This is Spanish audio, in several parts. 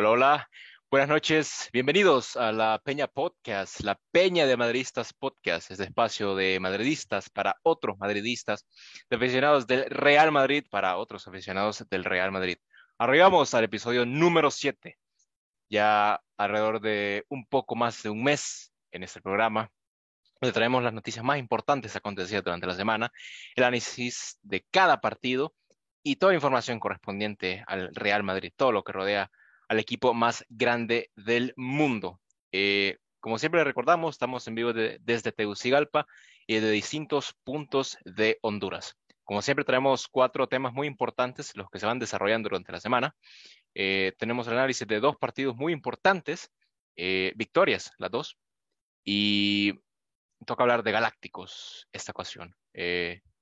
Hola, hola. Buenas noches. Bienvenidos a la Peña Podcast, la Peña de Madridistas Podcast, este espacio de madridistas para otros madridistas, de aficionados del Real Madrid para otros aficionados del Real Madrid. Arribamos al episodio número 7, ya alrededor de un poco más de un mes en este programa, donde traemos las noticias más importantes acontecidas durante la semana, el análisis de cada partido y toda la información correspondiente al Real Madrid, todo lo que rodea al equipo más grande del mundo. Eh, como siempre recordamos, estamos en vivo desde Tegucigalpa y de distintos puntos de Honduras. Como siempre traemos cuatro temas muy importantes, los que se van desarrollando durante la semana. Eh, tenemos el análisis de dos partidos muy importantes, eh, victorias, las dos, y toca hablar de Galácticos esta ocasión.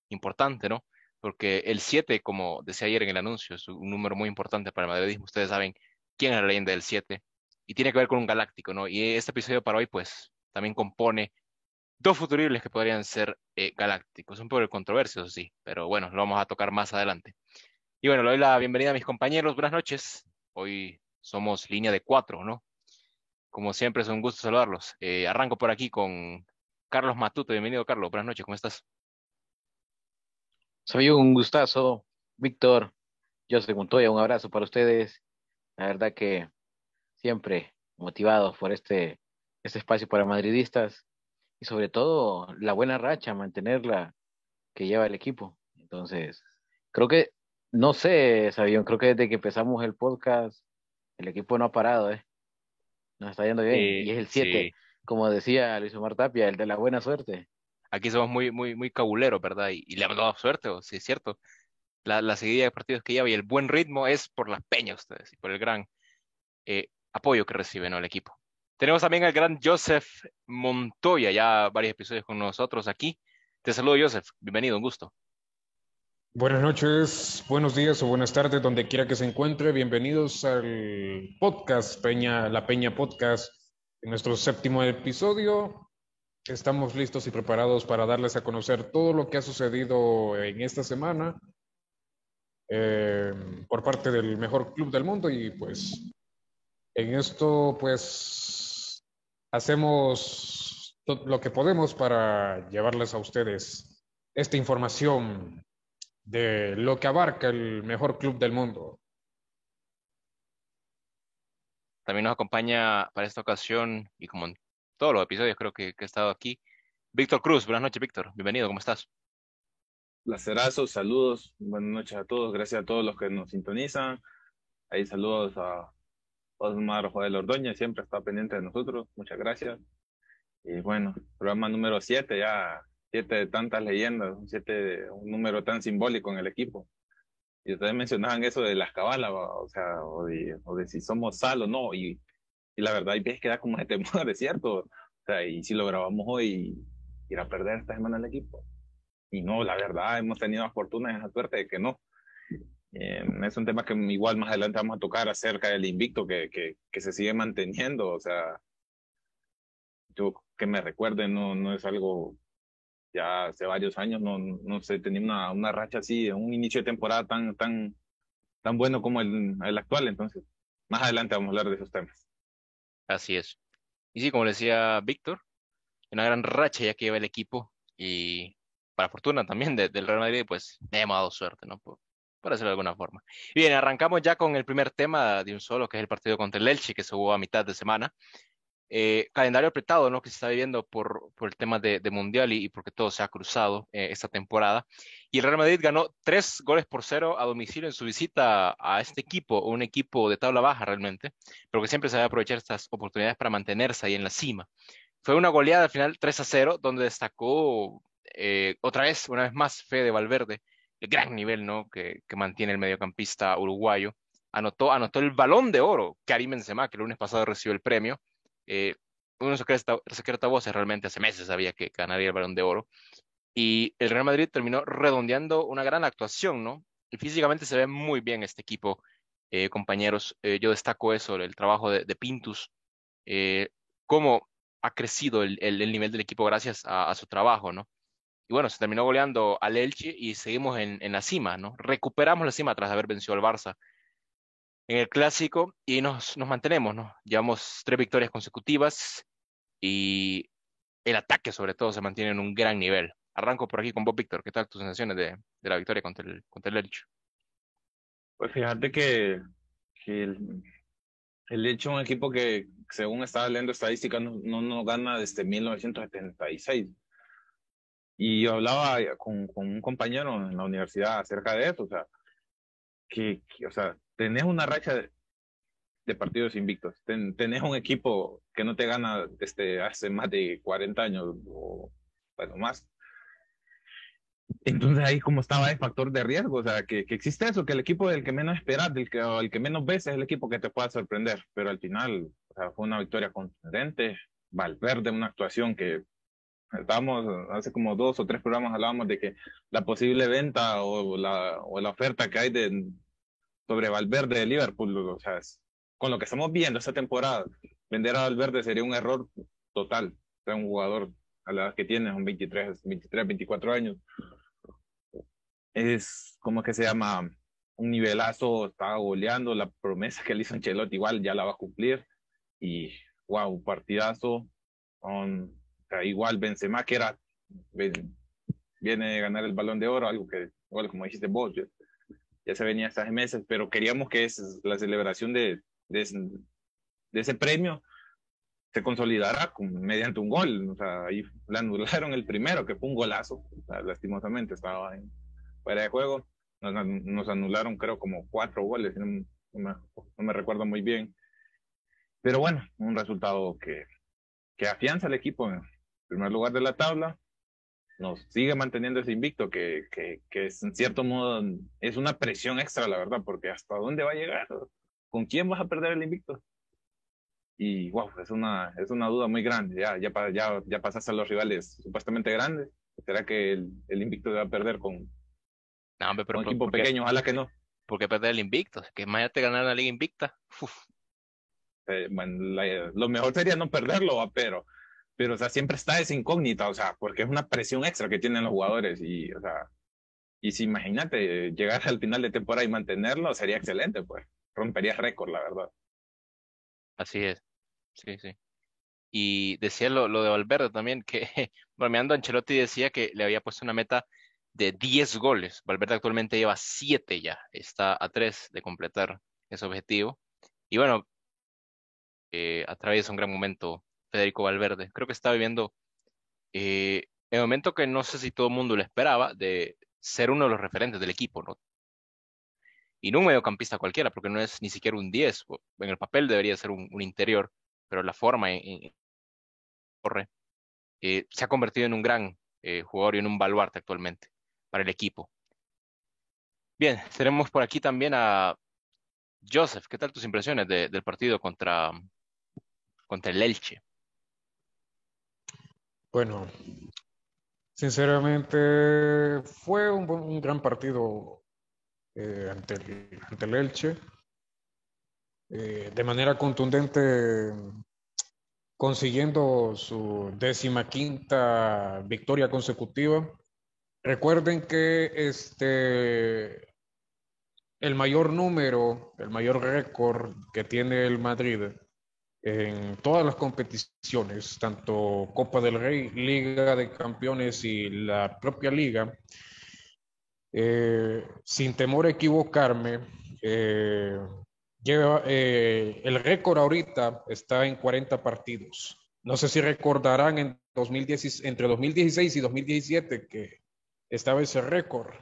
importante, ¿no? Porque el 7, como decía ayer en el anuncio, es un número muy importante para el madridismo. Ustedes saben quién es la leyenda del 7, y tiene que ver con un galáctico, ¿no? Y este episodio para hoy, pues, también compone dos futuribles que podrían ser eh, galácticos. Un poco de controversia, sí, pero bueno, lo vamos a tocar más adelante. Y bueno, le doy la bienvenida a mis compañeros. Buenas noches. Hoy somos línea de cuatro, ¿no? Como siempre, es un gusto saludarlos. Eh, arranco por aquí con Carlos Matuto. Bienvenido, Carlos. Buenas noches, ¿cómo estás? Soy un gustazo, Víctor. Yo soy Montoya, un abrazo para ustedes la verdad que siempre motivados por este, este espacio para madridistas y sobre todo la buena racha, mantenerla que lleva el equipo. Entonces, creo que, no sé, Sabión, creo que desde que empezamos el podcast, el equipo no ha parado, ¿eh? Nos está yendo bien. y es el 7, como decía Luis Omar Tapia, el de la buena suerte. Aquí somos muy, muy, muy cabuleros, ¿verdad? Y, le hemos dado suerte, ¿o? sí, es cierto la, la, seguida de partidos que lleva y el buen ritmo es por las peñas ustedes y por el gran eh, apoyo que reciben el equipo. Tenemos también al gran Joseph Montoya, ya varios episodios con nosotros aquí. Te saludo, Joseph. Bienvenido, un gusto. Buenas noches, buenos días o buenas tardes, donde quiera que se encuentre. Bienvenidos al podcast Peña, la Peña Podcast, en nuestro séptimo episodio. Estamos listos y preparados para darles a conocer todo lo que ha sucedido en esta semana eh, por parte del mejor club del mundo y pues en esto pues hacemos lo que podemos para llevarles a ustedes esta información de lo que abarca el mejor club del mundo. También nos acompaña para esta ocasión y como en todos los episodios creo que, que he estado aquí, Víctor Cruz. Buenas noches, Víctor. Bienvenido, ¿cómo estás? Placerazos, saludos, buenas noches a todos, gracias a todos los que nos sintonizan. Ahí saludos a Osmar Joel Ordoña, siempre está pendiente de nosotros, muchas gracias. Y bueno, programa número 7, ya siete de tantas leyendas, siete, un número tan simbólico en el equipo. Y ustedes mencionaban eso de las cabalas, o sea, o de, o de si somos sal o no, y, y la verdad, y ves que da como de temor, es cierto. O sea, y si lo grabamos hoy, ir a perder esta semana el equipo y no, la verdad, hemos tenido la fortuna y la suerte de que no. Eh, es un tema que igual más adelante vamos a tocar acerca del invicto que, que, que se sigue manteniendo. O sea, yo que me recuerde, no, no es algo ya hace varios años, no, no sé, tenía una, una racha así, un inicio de temporada tan, tan, tan bueno como el, el actual. Entonces, más adelante vamos a hablar de esos temas. Así es. Y sí, como decía Víctor, una gran racha ya que lleva el equipo y para fortuna también del Real Madrid, pues hemos dado suerte, ¿no? Por, decirlo de alguna forma. Bien, arrancamos ya con el primer tema de un solo, que es el partido contra el Elche, que se jugó a mitad de semana. Eh, calendario apretado, ¿no? Que se está viviendo por, por el tema de, Mundial y, porque todo se ha cruzado eh, esta temporada. Y el Real Madrid ganó tres goles por cero a domicilio en su visita a este equipo, un equipo de tabla baja realmente, pero que siempre a aprovechar estas oportunidades para mantenerse ahí en la cima. Fue una goleada al final 3 a 0, donde destacó eh, otra vez, una vez más, Fede Valverde, el gran nivel ¿no? que, mantiene el mediocampista uruguayo, anotó, anotó el balón de oro, Karim Benzema, que el lunes pasado recibió el premio. Eh, uno secreta voces realmente hace meses sabía que ganaría el balón de oro. Y el Real Madrid terminó redondeando una gran actuación, ¿no? Físicamente se ve muy bien este equipo, eh, compañeros. Eh, yo destaco eso, el trabajo de, Pintus, cómo ha crecido el, el, nivel del equipo gracias a su trabajo, ¿no? Y bueno, se terminó goleando al Elche y seguimos en, la cima, ¿no? Recuperamos la cima tras haber vencido al Barça. en el clásico y nos, nos mantenemos, ¿no? Llevamos tres victorias consecutivas y el ataque sobre todo se mantiene en un gran nivel. Arranco por aquí con Bob Víctor. ¿Qué tal tus sensaciones de, de la victoria contra el, contra el Elche? Pues fíjate que, que el, el Elche es un equipo que, según estaba leyendo estadísticas, no, no, no gana desde 1976. Y yo hablaba con, con, un compañero en la universidad acerca de eso, o sea, que, que o sea, tenés una racha de, de partidos invictos, Ten, tenés un equipo que no te gana desde hace más de 40 años o bueno, más. Entonces ahí como estaba el factor de riesgo, o sea, que, que existe eso, que el equipo del que menos esperas, del que, el que menos ves es el equipo que te pueda sorprender, pero al final o sea, fue una victoria contundente, Valverde, una actuación que estábamos, hace como dos o tres programas hablábamos de que la posible venta o la, o la oferta que hay de, sobre Valverde de Liverpool, o sea, es, con lo que estamos viendo esta temporada, vender a Valverde sería un error total. O sea, un jugador a la edad que tiene, son 23, 23, 24 años, es como que se llama un nivelazo, está goleando, la promesa que le hizo Ancelotti igual ya la va a cumplir y wow, partidazo, igual Benzema que era, viene de ganar el balón de oro, algo que, igual como dijiste vos, ya, ya se venía hace meses, pero queríamos que es la celebración de, de, de ese premio se consolidará con, mediante un gol, o sea, ahí le anularon el primero, que fue un golazo, o sea, lastimosamente estaba en, fuera de juego. Nos, nos, anularon, creo, como cuatro goles, no, no, me, recuerdo muy bien. Pero bueno, un resultado que, que afianza al equipo primer lugar de la tabla, nos sigue manteniendo ese invicto, que, que, que es, en cierto modo es una presión extra, la verdad, porque hasta dónde va a llegar, con quién vas a perder el invicto. Y wow, es una, es una duda muy grande. Ya, ya, ya, ya pasaste a los rivales supuestamente grandes. ¿Será que el, el invicto va a perder con, no, hombre, pero un equipo pequeño, ojalá que no. ¿Por qué perder el invicto? Que imagínate ganar la liga invicta. Eh, bueno, la, lo mejor sería no perderlo, pero, pero o sea, siempre está esa incógnita, o sea, porque es una presión extra que tienen los jugadores y, o sea, y si imagínate llegar al final de temporada y mantenerlo, sería excelente, pues, rompería récord, la verdad. Así es, sí, sí. Y decía lo, lo de Valverde también, que bromeando Ancelotti decía que le había puesto una meta de 10 goles. Valverde actualmente lleva 7 ya, está a 3 de completar ese objetivo. Y bueno, eh, atraviesa un gran momento Federico Valverde. Creo que está viviendo eh, el momento que no sé si todo el mundo lo esperaba, de ser uno de los referentes del equipo, ¿no? Y no un mediocampista cualquiera, porque no es ni siquiera un 10. En el papel debería ser un, interior, pero la forma en, corre eh, se ha convertido en un gran eh, jugador y en un baluarte actualmente para el equipo. Bien, tenemos por aquí también a Joseph. ¿Qué tal tus impresiones de, del partido contra, contra el Elche? Bueno, sinceramente fue un, gran partido eh, ante, el, ante, el, Elche. Eh, de manera contundente, consiguiendo su décima quinta victoria consecutiva. Recuerden que este, el mayor número, el mayor récord que tiene el Madrid en todas las competiciones, tanto Copa del Rey, Liga de Campeones y la propia liga, eh, sin temor a equivocarme, eh, lleva, eh, el récord ahorita está en 40 partidos. No sé si recordarán en 2010, entre 2016 y 2017 que estaba ese récord.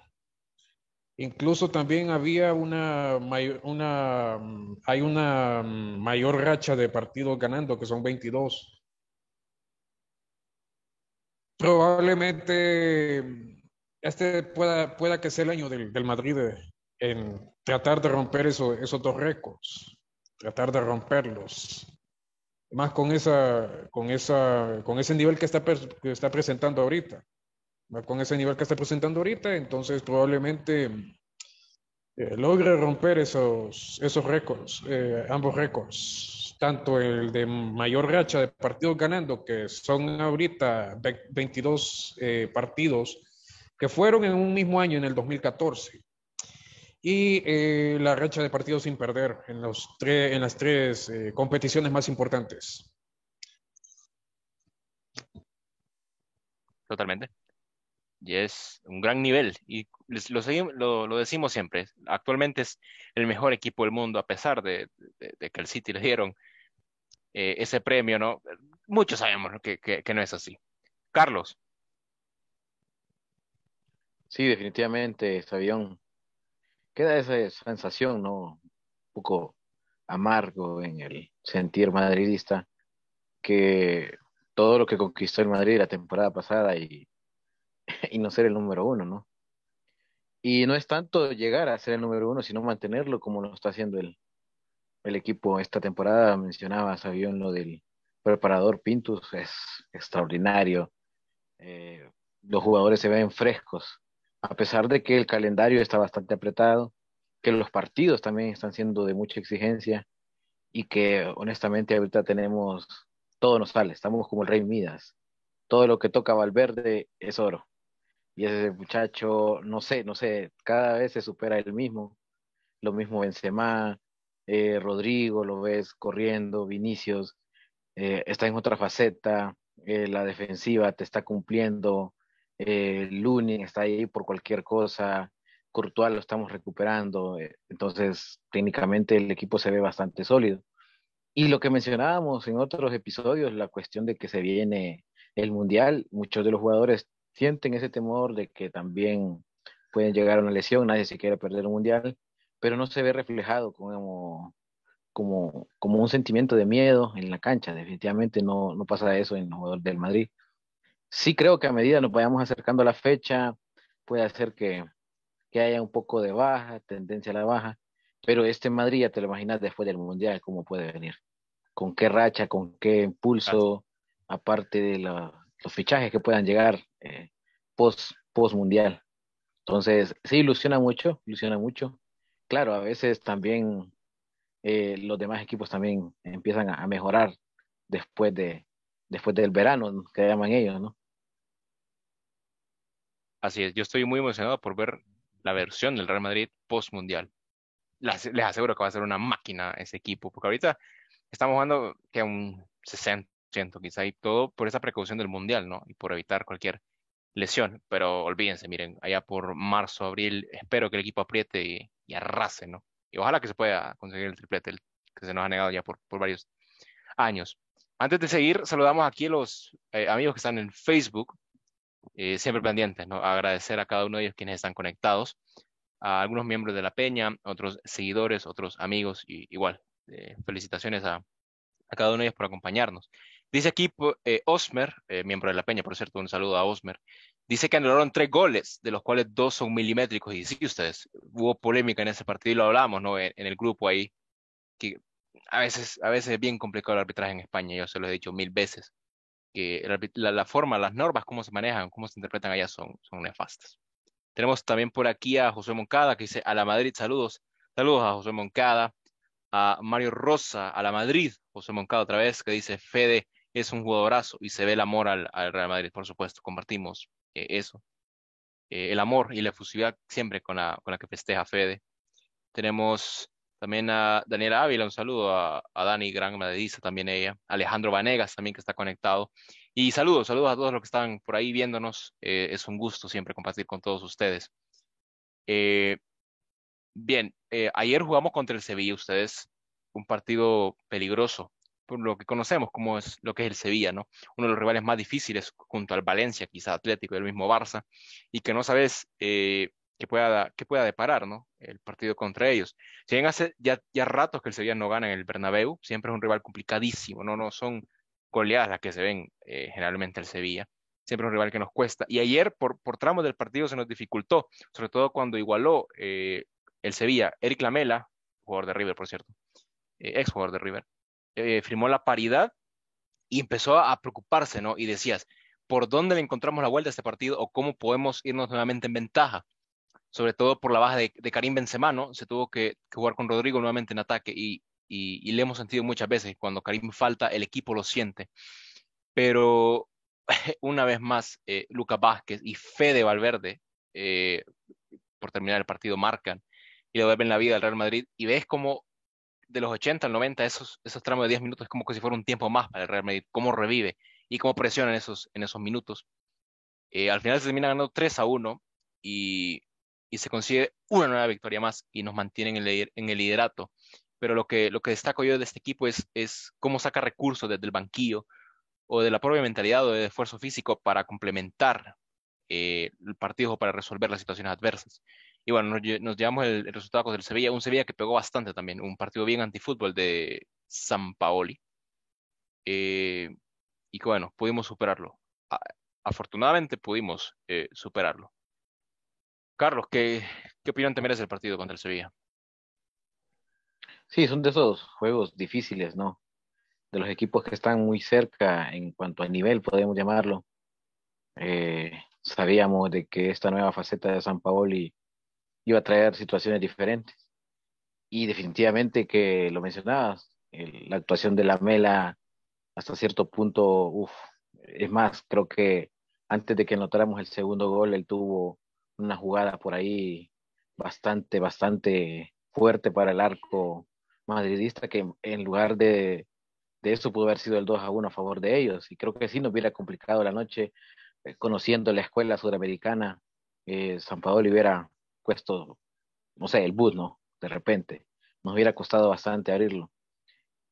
Incluso también había una, una, hay una mayor racha de partidos ganando, que son 22. Probablemente este pueda, pueda que sea el año del, del Madrid en tratar de romper eso, esos dos récords, tratar de romperlos. Más con, esa, con, esa, con ese nivel que está, que está presentando ahorita con ese nivel que está presentando ahorita, entonces probablemente eh, logre romper esos, esos récords, eh, ambos récords, tanto el de mayor racha de partidos ganando, que son ahorita 22 eh, partidos que fueron en un mismo año, en el 2014. y la racha de partidos sin perder en, los en las tres competiciones más importantes. Totalmente. Y es un gran nivel. Y lo, lo, decimos siempre. Actualmente es el mejor equipo del mundo, a pesar de, que el City le dieron eh, ese premio, ¿no? Muchos sabemos que, que no es así. Carlos. Sí, definitivamente, Sabión queda esa sensación, ¿no? Un poco amargo en el sentir madridista, que todo lo que conquistó el Madrid la temporada pasada y, y no ser el número uno, ¿no? Y no es tanto llegar a ser el número uno, sino mantenerlo como lo está haciendo el, el equipo esta temporada. Mencionaba Sabión lo del preparador Pintus, es extraordinario. Eh, los jugadores se ven frescos, a pesar de que el calendario está bastante apretado, que los partidos también están siendo de mucha exigencia y que honestamente ahorita tenemos, todo nos sale, estamos como el rey Midas, todo lo que toca Valverde es oro. Y ese muchacho, no sé, no sé, cada vez se supera él mismo. Lo mismo Benzema, eh, Rodrigo, lo ves corriendo, Vinicius, eh, está en otra faceta, eh, la defensiva te está cumpliendo, eh, Lunin está ahí por cualquier cosa, Courtois lo estamos recuperando, eh, entonces técnicamente el equipo se ve bastante sólido. Y lo que mencionábamos en otros episodios, la cuestión de que se viene el Mundial, muchos de los jugadores sienten ese temor de que también pueden llegar a una lesión, nadie se quiere perder un Mundial, pero no se ve reflejado como, como, como un sentimiento de miedo en la cancha, definitivamente no, no pasa eso en los jugadores del Madrid. Sí creo que a medida nos vayamos acercando a la fecha, puede hacer que, haya un poco de baja, tendencia a la baja, pero este Madrid ya te lo imaginas después del Mundial, cómo puede venir, con qué racha, con qué impulso, aparte de los fichajes que puedan llegar eh, post, post Mundial. Entonces, sí, ilusiona mucho, ilusiona mucho. Claro, a veces también eh, los demás equipos también empiezan a, mejorar después de después del verano, que llaman ellos, ¿no? Así es, yo estoy muy emocionado por ver la versión del Real Madrid post mundial. Les, aseguro que va a ser una máquina ese equipo, porque ahorita estamos jugando que un 60% quizá y todo por esa precaución del mundial, ¿no? Y por evitar cualquier lesión. Pero olvídense, miren, allá por marzo, abril, espero que el equipo apriete y, arrase, ¿no? Y ojalá que se pueda conseguir el triplete que se nos ha negado ya por, varios años. Antes de seguir, saludamos aquí a los eh, amigos que están en Facebook. Eh, siempre pendientes, ¿no? Agradecer a cada uno de ellos quienes están conectados, a algunos miembros de la Peña, otros seguidores, otros amigos, y igual, eh, felicitaciones a, cada uno de ellos por acompañarnos. Dice aquí eh, Osmer, miembro de la Peña, por cierto, un saludo a Osmer. Dice que anularon tres goles, de los cuales dos son milimétricos. Y sí, ustedes, hubo polémica en ese partido y lo hablamos, ¿no? En, el grupo ahí, que a veces, a veces es bien complicado el arbitraje en España, yo se lo he dicho mil veces que la, forma, las normas, cómo se manejan, cómo se interpretan allá son, son nefastas. Tenemos también por aquí a José Moncada que dice a la Madrid, saludos. Saludos a José Moncada. A Mario Rosa, a la Madrid, José Moncada otra vez, que dice Fede es un jugadorazo y se ve el amor al, Real Madrid, por supuesto, compartimos eh, eso. Eh, el amor y la efusividad siempre con la, que festeja Fede. Tenemos también a Daniela Ávila, un saludo a, Dani, gran madridista, también ella. Alejandro Vanegas también que está conectado. Y saludos, saludos a todos los que están por ahí viéndonos. Eh, es un gusto siempre compartir con todos ustedes. Bien, ayer jugamos contra el Sevilla, ustedes, un partido peligroso, por lo que conocemos como es lo que es el Sevilla, ¿no? Uno de los rivales más difíciles junto al Valencia, quizá Atlético y el mismo Barça, y que no sabes que pueda, que pueda deparar ¿no? el partido contra ellos. Si bien hace ya, ya ratos que el Sevilla no gana en el Bernabéu, siempre es un rival complicadísimo, no, no son goleadas las que se ven eh, generalmente el Sevilla, siempre es un rival que nos cuesta. Y ayer por, por tramos del partido se nos dificultó, sobre todo cuando igualó eh, el Sevilla, Eric Lamela, jugador de River, por cierto, eh, ex jugador de River, firmó la paridad y empezó a preocuparse, ¿no? Y decías, ¿por dónde le encontramos la vuelta a este partido o cómo podemos irnos nuevamente en ventaja? sobre todo por la baja de, Karim Benzema, ¿no? Se tuvo que, jugar con Rodrigo nuevamente en ataque y, le hemos sentido muchas veces, cuando Karim falta, el equipo lo siente. Pero una vez más, eh, Lucas Vázquez y Fede Valverde, eh, por terminar el partido, marcan y le devuelven la vida al Real Madrid. Y ves como de los 80 al 90, esos, esos tramos de 10 minutos es como que si fuera un tiempo más para el Real Madrid, cómo revive y cómo presiona en esos, en esos minutos. Eh, al final se termina ganando 3 a 1 y, y, se consigue una nueva victoria más y nos mantiene en el, en el liderato. Pero lo que, lo que destaco yo de este equipo es, es cómo saca recursos desde el banquillo o de la propia mentalidad o de esfuerzo físico para complementar eh, el partido para resolver las situaciones adversas. Y bueno, nos, nos llevamos el, el, resultado con el Sevilla, un Sevilla que pegó bastante también, un partido bien antifútbol de San Paoli. Eh, y que bueno, pudimos superarlo. Afortunadamente pudimos eh, superarlo. Carlos, ¿qué, ¿qué opinión te merece el partido contra el Sevilla? Sí, son de esos juegos difíciles, ¿no? De los equipos que están muy cerca en cuanto a nivel, podemos llamarlo. Eh, sabíamos de que esta nueva faceta de San Paoli iba a traer situaciones diferentes. Y definitivamente que lo mencionabas, el, la actuación de la Mela hasta cierto punto, uff, es más, creo que antes de que anotáramos el segundo gol, él tuvo una jugada por ahí bastante, bastante fuerte para el arco madridista, que en lugar de, de eso pudo haber sido el 2 a 1 a favor de ellos. Y creo que sí nos hubiera complicado la noche, eh, conociendo la escuela sudamericana, eh, San Paolo hubiera puesto, no sé, el bus, ¿no? De repente. Nos hubiera costado bastante abrirlo.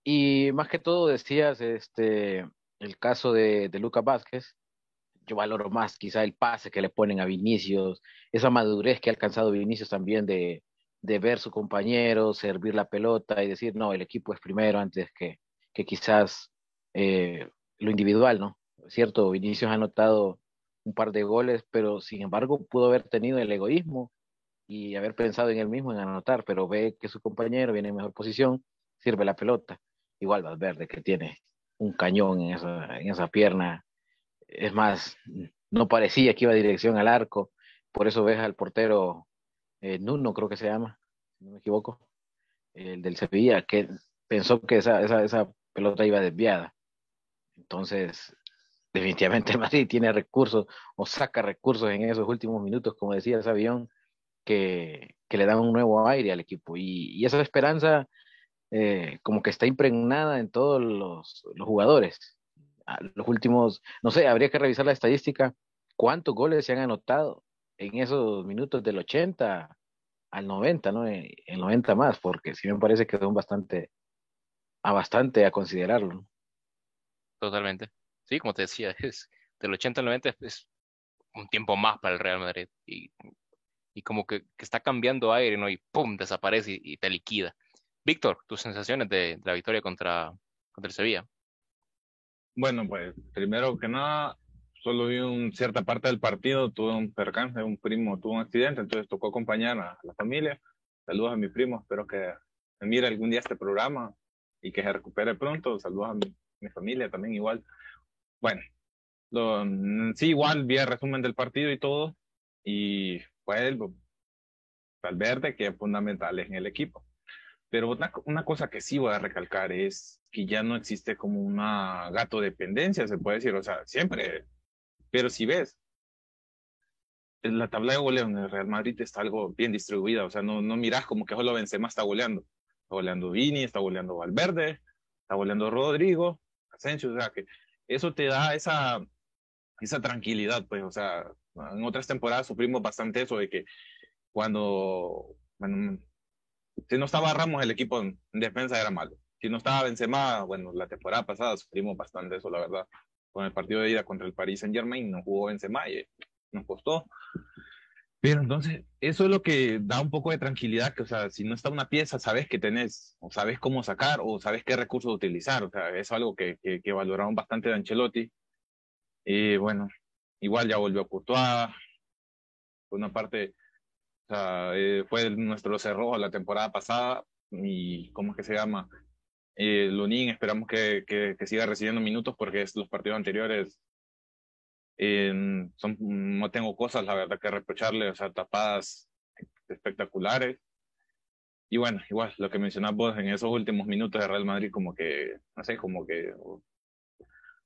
Y más que todo decías, este, el caso de, de Lucas Vázquez, yo valoro más quizá el pase que le ponen a Vinicius, esa madurez que ha alcanzado Vinicius también de, de ver su compañero, servir la pelota y decir, no, el equipo es primero antes que, que quizás eh, lo individual, ¿no? Cierto, Vinicius ha anotado un par de goles, pero sin embargo pudo haber tenido el egoísmo y haber pensado en él mismo en anotar, pero ve que su compañero viene en mejor posición, sirve la pelota. Igual Valverde que tiene un cañón en esa, en esa pierna. Es más, no parecía que iba dirección al arco, por eso ves al portero eh, Nuno, creo que se llama, si no me equivoco, el del Sevilla, que pensó que esa, esa, esa pelota iba desviada. Entonces, definitivamente Madrid tiene recursos o saca recursos en esos últimos minutos, como decía ese avión, que, le dan un nuevo aire al equipo. Y, esa esperanza eh, como que está impregnada en todos los, jugadores. Los últimos, no sé, habría que revisar la estadística, cuántos goles se han anotado en esos minutos del 80 al 90, ¿no? El 90 más, porque sí me parece que son bastante, a bastante a considerarlo. Totalmente. Sí, como te decía, es del 80 al 90 es un tiempo más para el Real Madrid y como que, que, está cambiando aire, ¿no? Y pum, desaparece y, y te liquida. Víctor, tus sensaciones de, de, la victoria contra, contra el Sevilla. Bueno, pues primero que nada, solo vi una cierta parte del partido, tuve un percance, un primo tuvo un accidente, entonces tocó acompañar a la familia. Saludos a mi primo, espero que me mire algún día este programa y que se recupere pronto. Saludos a mi, mi familia también igual. Bueno, lo, sí, igual vi el resumen del partido y todo, y el Valverde que es fundamental en el equipo. Pero una, una, cosa que sí voy a recalcar es que ya no existe como una gato dependencia, se puede decir, o sea, siempre. Pero si ves, la tabla de goleo en el Real Madrid está algo bien distribuida, o sea, no, no miras como que solo Benzema está goleando. Está goleando Vini, está goleando Valverde, está goleando Rodrigo, Asensio, o sea, que eso te da esa, esa tranquilidad, pues, o sea, en otras temporadas sufrimos bastante eso de que cuando, bueno, si no estaba Ramos, el equipo en defensa era malo. Si no estaba Benzema, bueno, la temporada pasada sufrimos bastante eso, la verdad. Con el partido de ida contra el Paris Saint Germain no jugó Benzema y nos costó. Pero entonces, eso es lo que da un poco de tranquilidad, que, o sea, si no está una pieza, sabes que tenés, o sabes cómo sacar, o sabes qué recursos utilizar, o sea, es algo que, que, que valoraron bastante de Ancelotti. Y bueno, igual ya volvió Courtois, por una parte, o sea, eh, fue nuestro cerrojo la temporada pasada, y ¿cómo es que se llama? Eh, Lunin, esperamos que, que, que, siga recibiendo minutos porque es, los partidos anteriores eh, son, no tengo cosas, la verdad, que reprocharle, o sea, tapadas espectaculares. Y bueno, igual, lo que mencionabas vos en esos últimos minutos de Real Madrid, como que, no sé, como que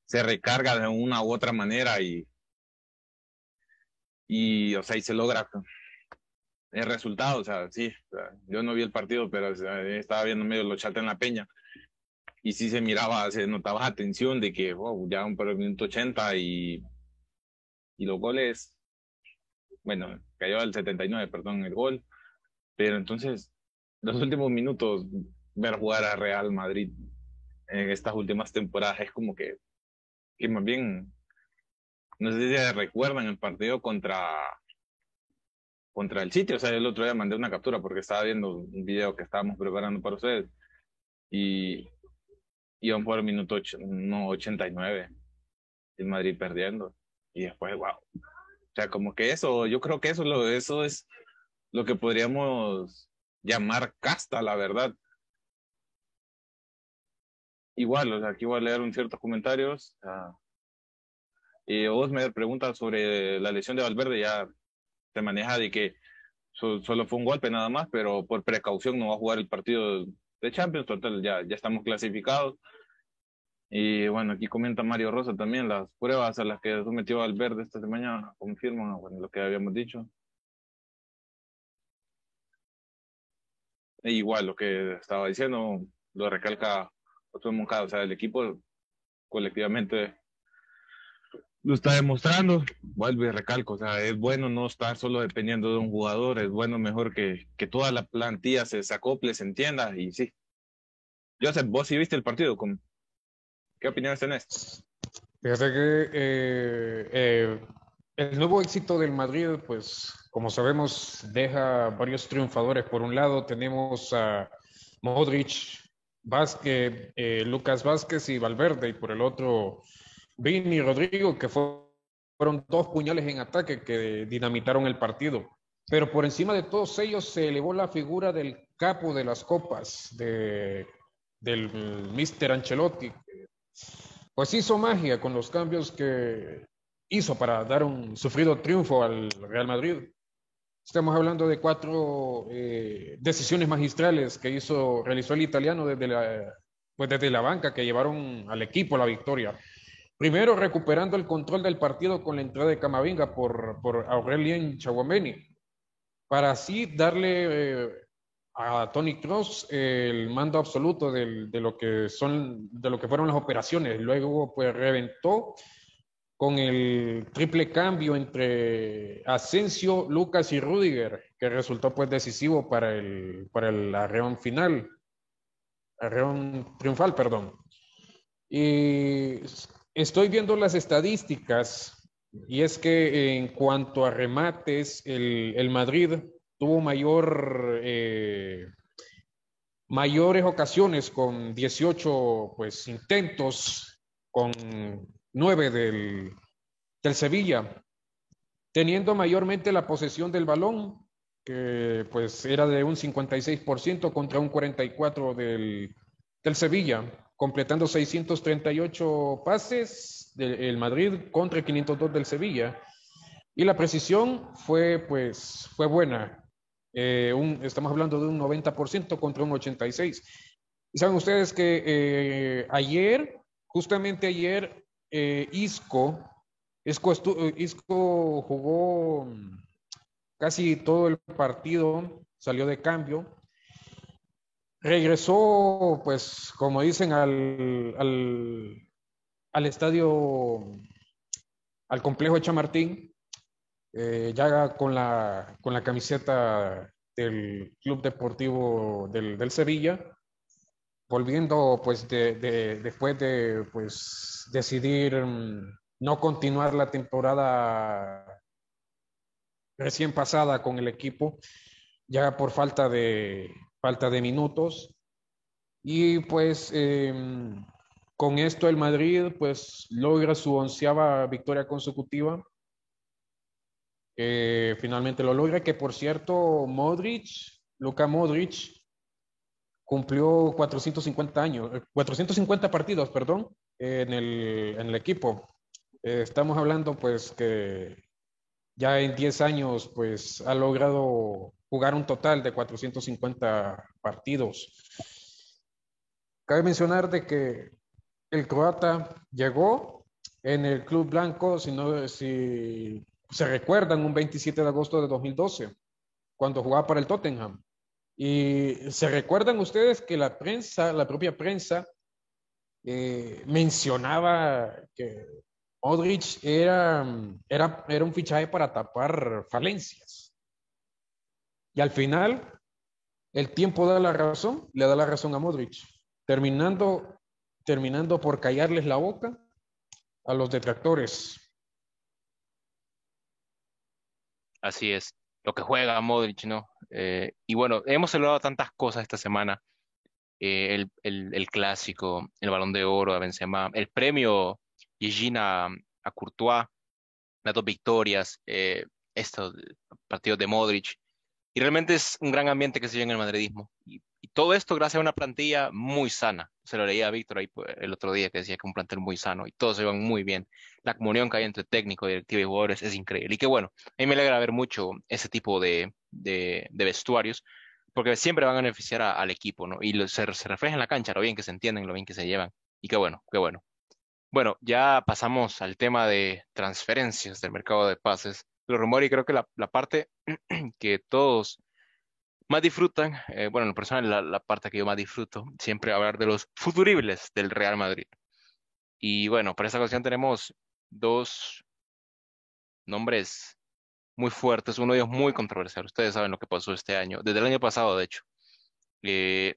se recarga de una u otra manera y, y o sea, y se logra el resultado, o sea, sí, yo no vi el partido, pero estaba viendo medio los chats en la peña y sí se miraba, se notaba atención de que wow, ya un el minuto 80 y, y los goles, bueno, cayó al 79, perdón, el gol, pero entonces los últimos minutos ver jugar a Real Madrid en estas últimas temporadas es como que, que más bien, no sé si recuerdan el partido contra contra el sitio. O sea, el otro día mandé una captura porque estaba viendo un video que estábamos preparando para ustedes y iban por el minuto no, 89, el Madrid perdiendo. Y después, wow. O sea, como que eso, yo creo que eso, lo, eso es lo que podríamos llamar casta, la verdad. Igual, o sea, aquí voy a leer un ciertos comentarios. Y vos me preguntas sobre la lesión de Valverde, ya se maneja de que solo fue un golpe nada más, pero por precaución no va a jugar el partido de Champions, total, ya, ya estamos clasificados. Y bueno, aquí comenta Mario Rosa también, las pruebas a las que sometió Valverde esta semana confirman bueno, lo que habíamos dicho. E igual lo que estaba diciendo, lo recalca otro Moncada, o sea, el equipo colectivamente lo está demostrando. Vuelvo y recalco, o sea, es bueno no estar solo dependiendo de un jugador, es bueno mejor que, que toda la plantilla se, acople, se entienda y sí. Joseph, vos sí viste el partido, ¿qué opiniones tenés? Fíjate que eh, eh, el nuevo éxito del Madrid, pues como sabemos, deja varios triunfadores. Por un lado tenemos a Modric, Vázquez, eh, Lucas Vázquez y Valverde, y por el otro Vini y Rodrigo, que fueron dos puñales en ataque que dinamitaron el partido. Pero por encima de todos ellos se elevó la figura del capo de las copas, de, del Mr. Ancelotti. Pues hizo magia con los cambios que hizo para dar un sufrido triunfo al Real Madrid. Estamos hablando de cuatro eh, decisiones magistrales que hizo, realizó el italiano desde la, pues desde la banca que llevaron al equipo la victoria. Primero, recuperando el control del partido con la entrada de Camavinga por, por Aurelien Chauameni, para así darle eh, a Tony Cross el mando absoluto de, lo que son, de lo que fueron las operaciones. Luego, pues reventó con el triple cambio entre Asensio, Lucas y Rudiger, que resultó pues decisivo para el, para el arreón final, arreón triunfal, perdón. Y Estoy viendo las estadísticas y es que en cuanto a remates, el, Madrid tuvo mayor, eh, mayores ocasiones con 18 pues, intentos, con 9 del, del Sevilla, teniendo mayormente la posesión del balón, que pues era de un 56% contra un 44% del, del Sevilla completando 638 pases del Madrid contra 502 del Sevilla. Y la precisión fue, pues, fue buena. Eh, estamos hablando de un 90% contra un 86%. Y saben ustedes que eh, ayer, justamente ayer, eh, Isco, Isco, Isco jugó casi todo el partido, salió de cambio, regresó, pues, como dicen, al, al, estadio, al complejo de Chamartín, eh, ya con la, con la camiseta del Club Deportivo del, Sevilla, volviendo, pues, de, después de, pues, decidir mm, no continuar la temporada recién pasada con el equipo, ya por falta de, falta de minutos. Y pues em, con esto el Madrid pues logra su onceava victoria consecutiva. finalmente lo logra, que por cierto Modric, Luka Modric, cumplió 450 años, 450 partidos, perdón, en el, en el equipo. Eh, estamos hablando pues que ya en 10 años pues ha logrado jugar un total de 450 partidos. Cabe mencionar de que el croata llegó en el Club Blanco, si, no, si se recuerdan, un 27 de agosto de 2012. cuando jugaba para el Tottenham. Y se recuerdan ustedes que la prensa, la propia prensa, eh, mencionaba que Modric era, era, era un fichaje para tapar falencias. Y al final, el tiempo da la razón, le da la razón a Modric, terminando, terminando por callarles la boca a los detractores. Así es, lo que juega Modric, ¿no? Eh, y bueno, hemos celebrado tantas cosas esta semana. Eh, el, el, clásico, el balón de oro a Benzema, el premio Gigina a Courtois, las dos victorias, eh, estos partidos de Modric. Y realmente es un gran ambiente que se vive en el madridismo. Y, todo esto gracias a una plantilla muy sana. Se lo leía a Víctor ahí pues, el otro día que decía que un plantel muy sano y todos se van muy bien. La comunión que hay entre técnico, directivo y jugadores es increíble. Y que bueno, a mí me alegra ver mucho ese tipo de, de, vestuarios porque siempre van a beneficiar al equipo, ¿no? Y lo, se, se, refleja en la cancha, lo bien que se entienden, lo bien que se llevan. Y qué bueno, qué bueno. Bueno, ya pasamos al tema de transferencias del mercado de pases. Los rumores y creo que la, parte que todos más disfrutan, eh, bueno, en lo personal, la, la, parte que yo más disfruto, siempre hablar de los futuribles del Real Madrid. Y bueno, para esta ocasión tenemos dos nombres muy fuertes, uno de ellos muy controversial. Ustedes saben lo que pasó este año, desde el año pasado, de hecho, eh,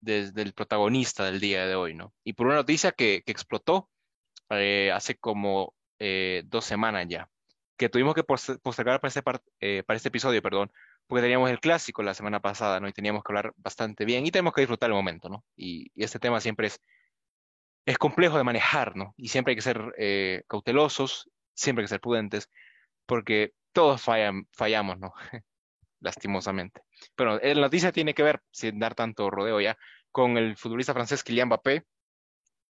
desde el protagonista del día de hoy, ¿no? Y por una noticia que, explotó eh, hace como dos semanas ya, que tuvimos que postergar para este, eh, para este episodio, perdón, porque teníamos el clásico la semana pasada, ¿no? Y teníamos que hablar bastante bien y tenemos que disfrutar el momento, ¿no? Y, este tema siempre es, es complejo de manejar, ¿no? Y siempre hay que ser eh, cautelosos, siempre hay que ser prudentes, porque todos fallan, fallamos, ¿no? Lastimosamente. Pero la noticia tiene que ver, sin dar tanto rodeo ya, con el futbolista francés Kylian Mbappé,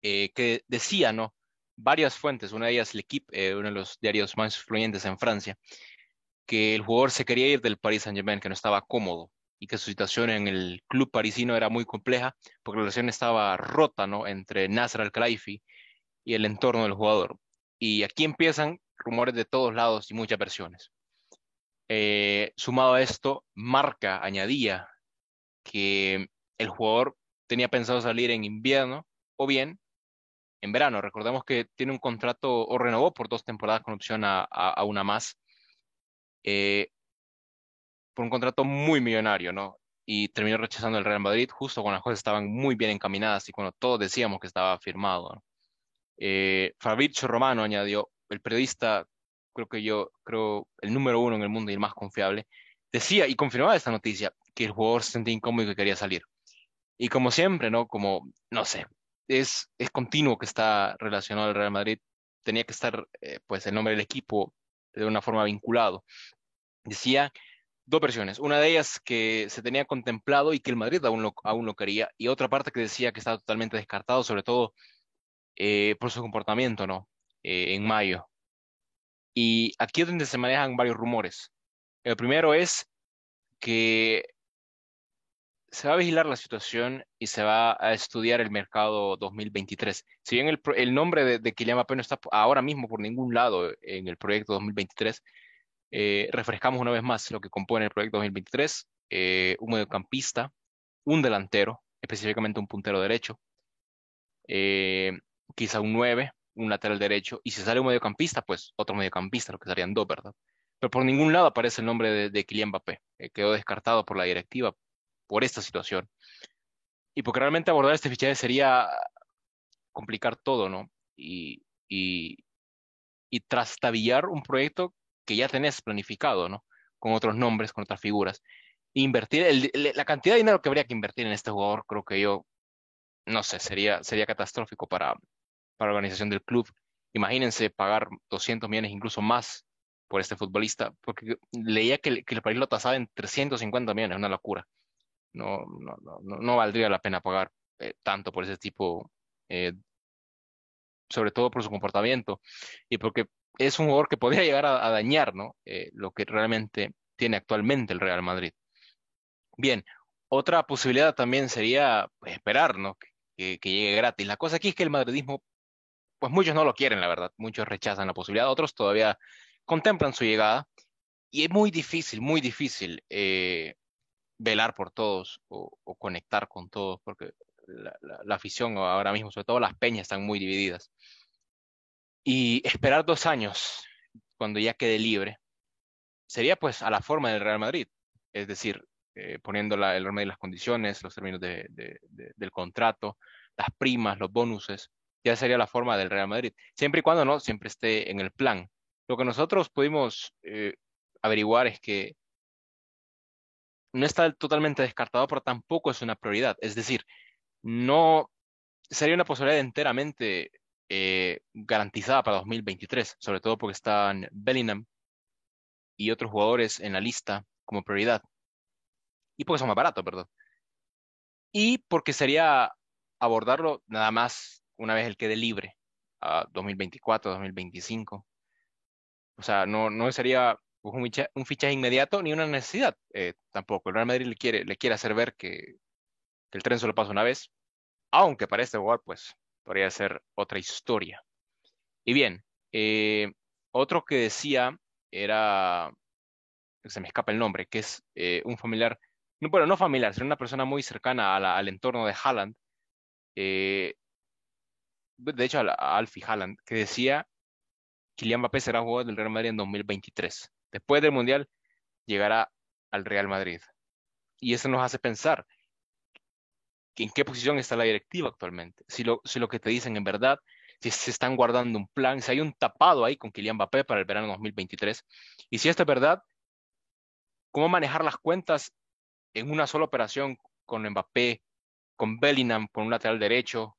eh, que decía, ¿no? Varias fuentes, una de ellas L'Equipe, eh, uno de los diarios más influyentes en Francia, que el jugador se quería ir del Paris Saint-Germain, que no estaba cómodo y que su situación en el club parisino era muy compleja porque la relación estaba rota, ¿no? Entre Nasser Al-Khelaifi y el entorno del jugador. Y aquí empiezan rumores de todos lados y muchas versiones. Eh, sumado a esto, Marca añadía que el jugador tenía pensado salir en invierno o bien en verano. Recordemos que tiene un contrato o renovó por dos temporadas con opción a, una más. Eh, por un contrato muy millonario, ¿no? Y terminó rechazando el Real Madrid justo cuando las cosas estaban muy bien encaminadas y cuando todos decíamos que estaba firmado. ¿no? Eh, Fabrizio Romano añadió, el periodista, creo que yo, creo el número uno en el mundo y el más confiable, decía y confirmaba esta noticia, que el jugador se sentía incómodo y que quería salir. Y como siempre, ¿no? Como, no sé, es, es continuo que está relacionado al Real Madrid, tenía que estar, eh, pues, el nombre del equipo de una forma vinculado. Decía dos versiones. Una de ellas que se tenía contemplado y que el Madrid aún lo, aún lo quería, y otra parte que decía que estaba totalmente descartado, sobre todo eh, por su comportamiento, ¿no? Eh, en mayo. Y aquí es donde se manejan varios rumores. El primero es que se va a vigilar la situación y se va a estudiar el mercado 2023. Si bien el, nombre de, de Kylian Mbappé no está ahora mismo por ningún lado en el proyecto 2023, eh, refrescamos una vez más lo que compone el proyecto 2023, eh, un mediocampista, un delantero, específicamente un puntero derecho, eh, quizá un 9, un lateral derecho, y si sale un mediocampista, pues otro mediocampista, lo que serían dos, ¿verdad? Pero por ningún lado aparece el nombre de, de Kylian Mbappé, quedó descartado por la directiva por esta situación. Y porque realmente abordar este fichaje sería complicar todo, ¿no? Y, y, y trastabillar un proyecto que ya tenés planificado, ¿no? Con otros nombres, con otras figuras. Invertir, el, la cantidad de dinero que habría que invertir en este jugador, creo que yo, no sé, sería, sería catastrófico para, para la organización del club. Imagínense pagar 200 millones, incluso más, por este futbolista, porque leía que, que el país lo tasaba en 350 millones, una locura. No, no, no, no valdría la pena pagar eh, tanto por ese tipo, eh, sobre todo por su comportamiento y porque es un jugador que podría llegar a, a dañar. Eh, lo que realmente tiene actualmente el Real Madrid. Bien, otra posibilidad también sería pues, esperar ¿no? que, que, llegue gratis. La cosa aquí es que el madridismo, pues muchos no lo quieren, la verdad. Muchos rechazan la posibilidad, otros todavía contemplan su llegada. y es muy difícil, muy difícil velar por todos o, conectar con todos, porque la, afición ahora mismo, sobre todo las peñas, están muy divididas. Y esperar dos años cuando ya quede libre sería pues a la forma del Real Madrid, es decir, eh, poniendo el orden de las condiciones, los términos del contrato, las primas, los bonuses, ya sería la forma del Real Madrid, siempre y cuando no, siempre esté en el plan. Lo que nosotros pudimos eh, averiguar es que no está totalmente descartado, pero tampoco es una prioridad. Es decir, no sería una posibilidad enteramente eh, garantizada para 2023, sobre todo porque están Bellingham y otros jugadores en la lista como prioridad. Y porque son más baratos, perdón. Y porque sería abordarlo nada más una vez el quede libre, a 2024, 2025. O sea, no, no sería un, fichaje inmediato ni una necesidad eh, tampoco. El Real Madrid le quiere, le quiere hacer ver que, el tren solo pasa una vez, aunque para este jugador, pues, podría ser otra historia. Y bien, eh, otro que decía era, se me escapa el nombre, que es eh, un familiar, no, bueno, no familiar, sino una persona muy cercana al entorno de Haaland, de hecho a, Alfie Haaland, que decía Kylian Mbappé será jugador del Real Madrid en 2023 después del Mundial, llegará al Real Madrid. Y eso nos hace pensar en qué posición está la directiva actualmente. Si lo, que te dicen en verdad, si se están guardando un plan, si hay un tapado ahí con Kylian Mbappé para el verano 2023. Y si esto es verdad, ¿cómo manejar las cuentas en una sola operación con Mbappé, con Bellingham, con un lateral derecho,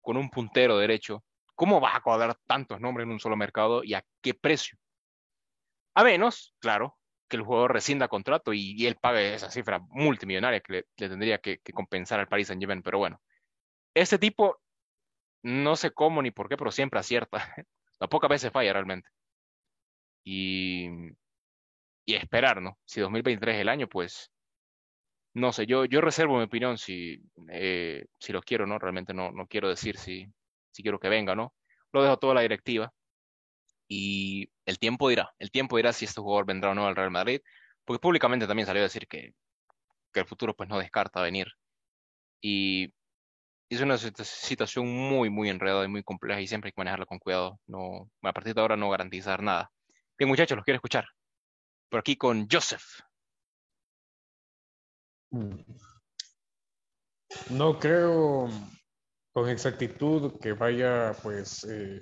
con un puntero derecho? ¿Cómo vas a cuadrar tantos nombres en un solo mercado y a qué precio? A menos, claro, que el jugador rescinda contrato y, él pague esa cifra multimillonaria que le, tendría que, compensar al Paris Saint-Germain. Pero bueno, este tipo no sé cómo ni por qué, pero siempre acierta. A pocas veces falla realmente. Y, y esperar, ¿no? Si 2023 es el año, pues no sé, yo, yo reservo mi opinión si, eh, si lo quiero, ¿no? Realmente no, no quiero decir si, si quiero que venga, ¿no? Lo dejo toda la directiva y el tiempo dirá, el tiempo dirá si este jugador vendrá o no al Real Madrid, porque públicamente también salió a decir que, que el futuro pues no descarta venir. Y es una situación muy, muy enredada y muy compleja y siempre hay que manejarla con cuidado. No, a partir de ahora no garantizar nada. Bien, muchachos, los quiero escuchar. Por aquí con Joseph. No creo con exactitud que vaya pues eh,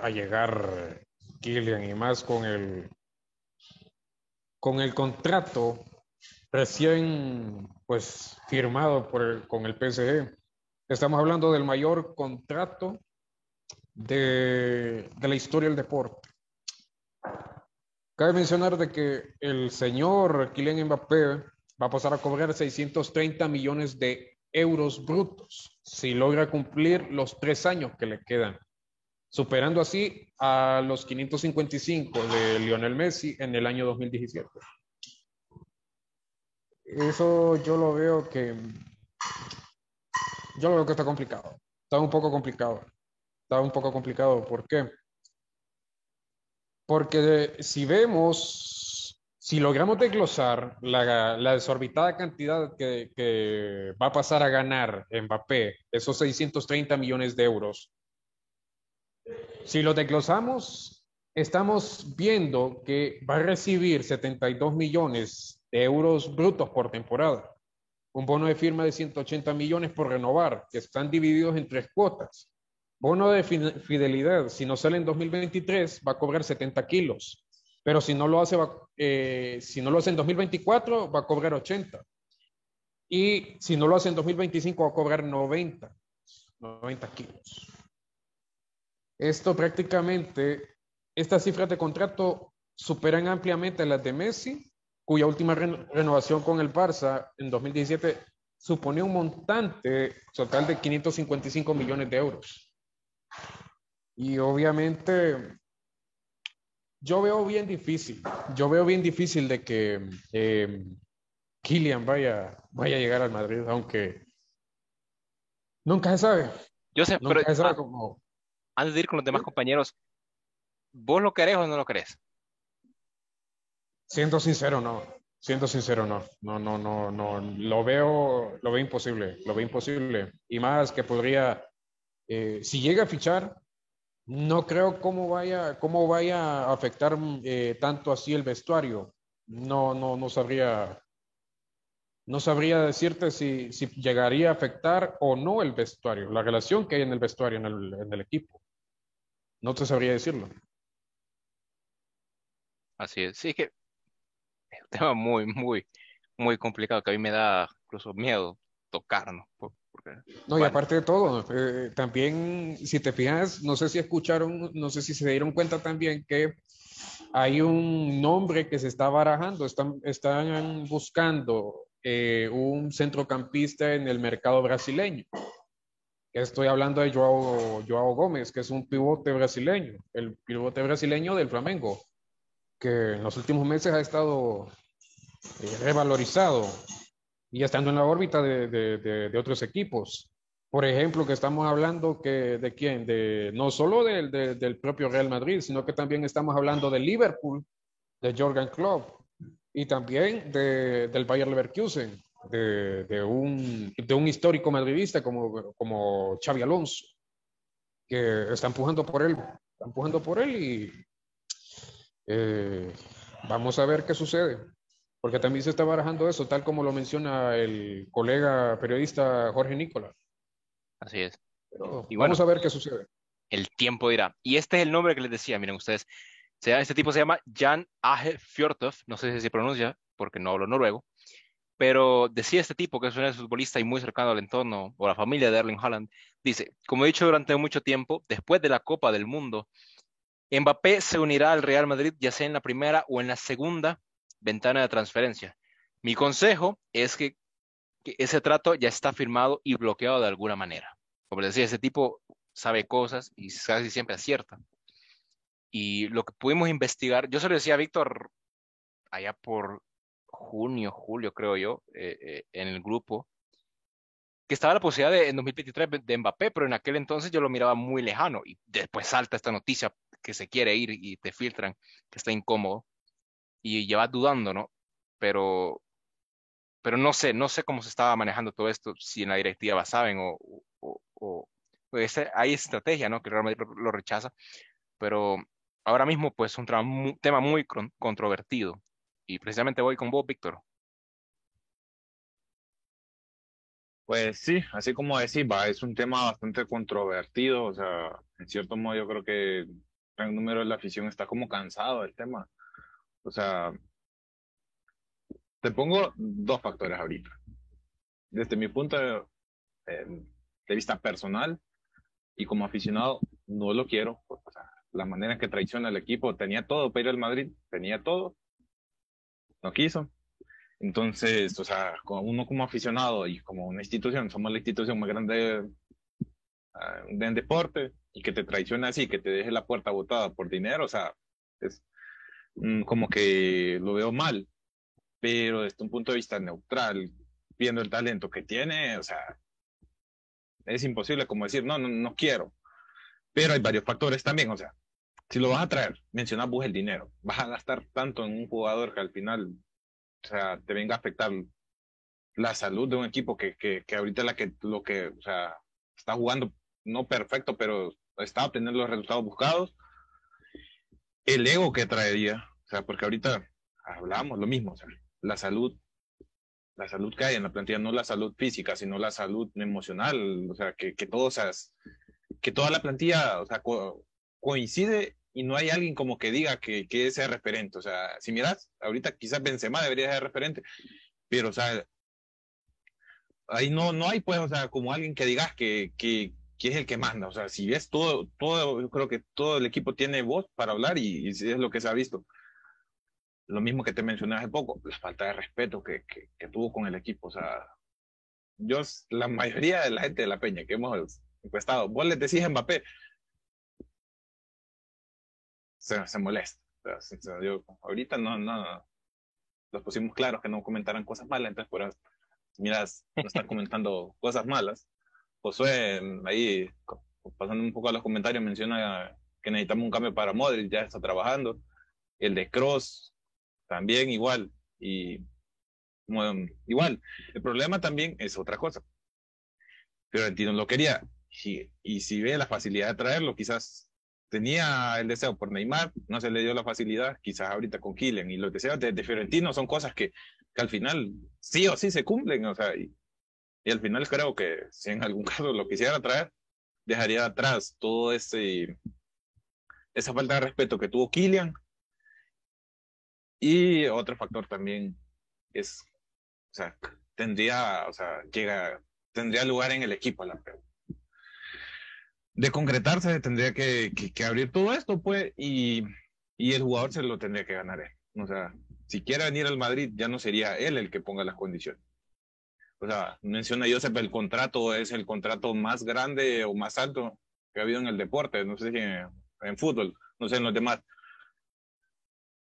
a llegar Kylian y más con el, con el contrato recién pues firmado por con el PSG. Estamos hablando del mayor contrato de, de la historia del deporte. Cabe mencionar de que el señor Kylian Mbappé va a pasar a cobrar 630 millones de euros brutos si logra cumplir los tres años que le quedan superando así a los 555 de Lionel Messi en el año 2017. Eso yo lo veo que yo lo veo que está complicado. Está un poco complicado. Está un poco complicado. ¿Por qué? Porque si vemos, si logramos desglosar la, desorbitada cantidad que, que va a pasar a ganar Mbappé, esos 630 millones de euros, si lo desglosamos, estamos viendo que va a recibir 72 millones de euros brutos por temporada, un bono de firma de 180 millones por renovar, que están divididos en tres cuotas. Bono de fidelidad, si no sale en 2023, va a cobrar 70 kilos, pero si no lo hace, eh, si no lo hace en 2024, va a cobrar 80. Y si no lo hace en 2025, va a cobrar 90, 90 kilos. Esto prácticamente, estas cifras de contrato superan ampliamente las de Messi, cuya última renovación con el Barça en 2017 supone un montante total de 555 millones de euros. Y obviamente yo veo bien difícil, yo veo bien difícil de que eh, Kylian vaya, vaya a llegar al Madrid, aunque nunca se sabe. Yo sé, nunca pero, se sabe ah, antes de ir con los demás compañeros, ¿vos lo querés o no lo querés? Siendo sincero, no. Siendo sincero, no. No, no, no, no. Lo veo, lo veo imposible. Lo veo imposible. Y más que podría, eh, si llega a fichar, no creo cómo vaya, cómo vaya a afectar eh, tanto así el vestuario. No, no, no sabría, no sabría decirte si, si, llegaría a afectar o no el vestuario, la relación que hay en el vestuario, en el, en el equipo. No te sabría decirlo. Así es. Sí, que es un tema muy, muy, muy complicado que a mí me da incluso miedo tocar, ¿no? no, y aparte de todo, eh, también, si te fijas, no sé si escucharon, no sé si se dieron cuenta también que hay un nombre que se está barajando, están, están buscando eh, un centrocampista en el mercado brasileño. Estoy hablando de Joao, Joao Gómez, que es un pivote brasileño, el pivote brasileño del Flamengo, que en los últimos meses ha estado eh, revalorizado y estando en la órbita de, de, otros equipos. Por ejemplo, que estamos hablando de quién, de no solo del, del propio Real Madrid, sino que también estamos hablando de Liverpool, de Jorgen Klopp y también del Bayer Leverkusen, de, un, de un histórico madridista como, como Xavi Alonso, que está empujando por él, está empujando por él y eh, vamos a ver qué sucede. Porque también se está barajando eso, tal como lo menciona el colega periodista Jorge Nicolás. Así es. y vamos a ver qué sucede. El tiempo dirá. Y este es el nombre que les decía, miren ustedes. Este tipo se llama Jan Aje Fjordov, no sé si se pronuncia porque no hablo noruego, pero decía este tipo, que es un futbolista y muy cercano al entorno o la familia de Erling Haaland, dice, como he dicho durante mucho tiempo, después de la Copa del Mundo, Mbappé se unirá al Real Madrid ya sea en la primera o en la segunda ventana de transferencia. Mi consejo es que, ese trato ya está firmado y bloqueado de alguna manera. Como decía, ese tipo sabe cosas y casi siempre acierta. Y lo que pudimos investigar, yo se lo decía a Víctor allá por junio, julio, creo yo, eh, eh, en el grupo, que estaba la posibilidad de en 2023 de Mbappé, pero en aquel entonces yo lo miraba muy lejano y después salta esta noticia que se quiere ir y te filtran, que está incómodo y llevas dudando, ¿no? Pero, pero no sé, no sé cómo se estaba manejando todo esto, si en la directiva saben o, o, o pues hay estrategia, ¿no? Que realmente lo rechaza, pero ahora mismo pues es un tema muy controvertido y precisamente voy con vos, Víctor. Pues sí, así como decís, va, es un tema bastante controvertido, o sea, en cierto modo yo creo que el gran número de la afición está como cansado del tema. O sea, te pongo dos factores ahorita. Desde mi punto de, eh, vista personal y como aficionado, no lo quiero. O sea, la manera en que traiciona el equipo, tenía todo para ir al Madrid, tenía todo, no quiso. Entonces, o sea, uno como aficionado y como una institución, somos la institución más grande uh, de deporte y que te traiciona así, que te deje la puerta botada por dinero, o sea, es mm, como que lo veo mal, pero desde un punto de vista neutral, viendo el talento que tiene, o sea, es imposible como decir, no, no, no quiero. Pero hay varios factores también, o sea, si lo vas a traer, mencionas vos el dinero, vas a gastar tanto en un jugador que al final, o sea, te venga a afectar la salud de un equipo que, que, que ahorita la que, lo que, o sea, está jugando no perfecto, pero está obteniendo los resultados buscados. El ego que traería, o sea, porque ahorita hablamos lo mismo, o sea, la salud, la salud que hay en la plantilla, no la salud física, sino la salud emocional, o sea, que, que todo, o sea, que toda la plantilla, o sea, coincide y no hay alguien como que diga que, que es referente. O sea, si miras, ahorita quizás Benzema debería ser referente, pero, o sea, ahí no, no hay, pues, o sea, como alguien que digas que, que, que es el que manda. O sea, si ves todo, todo, yo creo que todo el equipo tiene voz para hablar y, es lo que se ha visto. Lo mismo que te mencioné hace poco, la falta de respeto que, que, que tuvo con el equipo. O sea, yo, la mayoría de la gente de la Peña que hemos encuestado, vos les decís a Mbappé, se, se molesta. yo, ahorita no, no, los pusimos claros que no comentaran cosas malas, entonces por no están comentando cosas malas. Josué, ahí, pasando un poco a los comentarios, menciona que necesitamos un cambio para Modric, ya está trabajando. El de Cross, también igual. Y igual, el problema también es otra cosa. Fiorentino lo quería. Y, y si ve la facilidad de traerlo, quizás tenía el deseo por Neymar, no se le dio la facilidad, quizás ahorita con Kylian. Y los deseos de, de Fiorentino son cosas que, al final sí o sí se cumplen. O sea, y, y, al final creo que si en algún caso lo quisiera traer, dejaría atrás todo ese esa falta de respeto que tuvo Kylian. Y otro factor también es, o sea, tendría, o sea, llega, tendría lugar en el equipo la pregunta de concretarse tendría que, abrir todo esto, pues, y, el jugador se lo tendría que ganar. O sea, si quiere venir al Madrid, ya no sería él el que ponga las condiciones. O sea, menciona Josep, el contrato es el contrato más grande o más alto que ha habido en el deporte, no sé si en, en fútbol, no sé en los demás.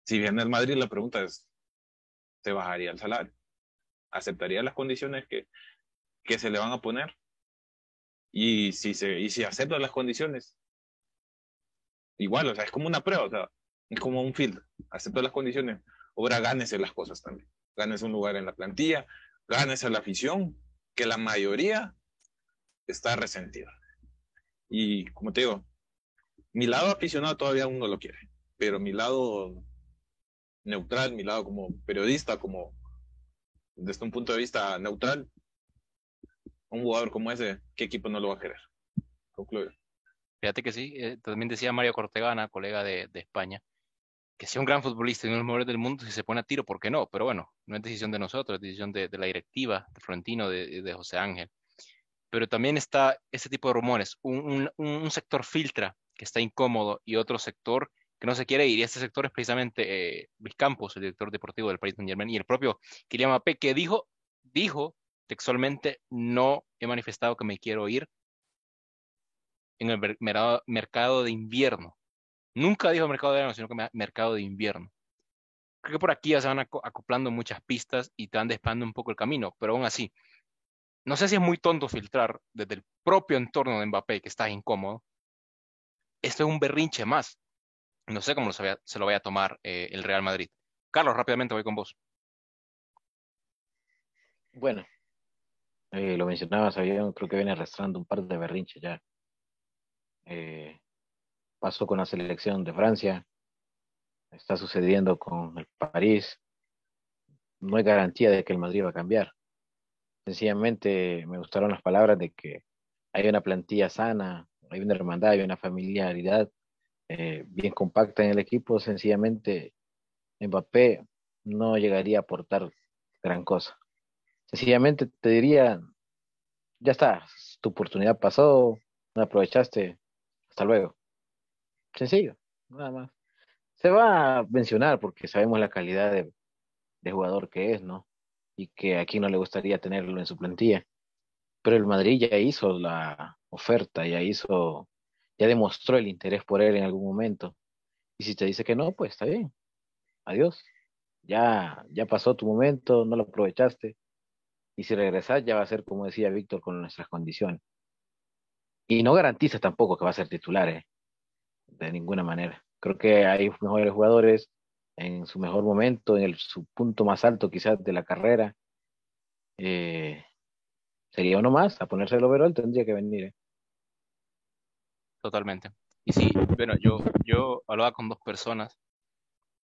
Si viene al Madrid, la pregunta es, ¿se bajaría el salario? ¿Aceptaría las condiciones que se le van a poner? Y si, se, y si acepta las condiciones, igual, o sea, es como una prueba, o sea, es como un filtro. Acepta las condiciones, ahora gánese las cosas también. Gánese un lugar en la plantilla, gánese la afición, que la mayoría está resentida. Y como te digo, mi lado aficionado todavía aún no lo quiere, pero mi lado neutral, mi lado como periodista, como desde un punto de vista neutral, un jugador como ese, ¿qué equipo no lo va a querer? Concluye. Fíjate que sí, eh, también decía Mario Cortegana, colega de, España, que sea un gran futbolista y uno de los mejores del mundo, si se pone a tiro, ¿por qué no? Pero bueno, no es decisión de nosotros, es decisión de, la directiva, de Florentino, de, José Ángel. Pero también está ese tipo de rumores. Un, sector filtra que está incómodo y otro sector que no se quiere ir. Y este sector es precisamente eh, Luis Campos, el director deportivo del Paris Saint-Germain, y el propio Kylian Mbappé, que dijo, dijo textualmente no he manifestado que me quiero ir en el mercado de invierno. Nunca dijo mercado de verano, sino que mercado de invierno. Creo que por aquí ya se van acoplando muchas pistas y te van despando un poco el camino, pero aún así, no sé si es muy tonto filtrar desde el propio entorno de Mbappé, que está incómodo. Esto es un berrinche más. No sé cómo se, lo vaya a tomar eh, el Real Madrid. Carlos, rápidamente voy con vos. Bueno, eh, lo mencionabas, creo que viene arrastrando un par de berrinches ya. Eh, pasó con la selección de Francia, está sucediendo con el París. No hay garantía de que el Madrid va a cambiar. Sencillamente me gustaron las palabras de que hay una plantilla sana, hay una hermandad, hay una familiaridad eh, bien compacta en el equipo. Sencillamente Mbappé no llegaría a aportar gran cosa. Sencillamente te diría, ya está, tu oportunidad pasó, no aprovechaste, hasta luego. Sencillo, nada más. Se va a mencionar porque sabemos la calidad de, de jugador que es, ¿no? Y que aquí no le gustaría tenerlo en su plantilla. Pero el Madrid ya hizo la oferta, ya hizo, ya demostró el interés por él en algún momento. Y si te dice que no, pues está bien. Adiós. Ya, ya pasó tu momento, no lo aprovechaste y si regresas ya va a ser, como decía Víctor, con nuestras condiciones. Y no garantiza tampoco que va a ser titular, ¿eh? de ninguna manera. Creo que hay mejores jugadores en su mejor momento, en el, su punto más alto quizás de la carrera. Eh, sería uno más, a ponerse el overall tendría que venir. ¿eh? Totalmente. Y sí, bueno, yo, yo hablaba con dos personas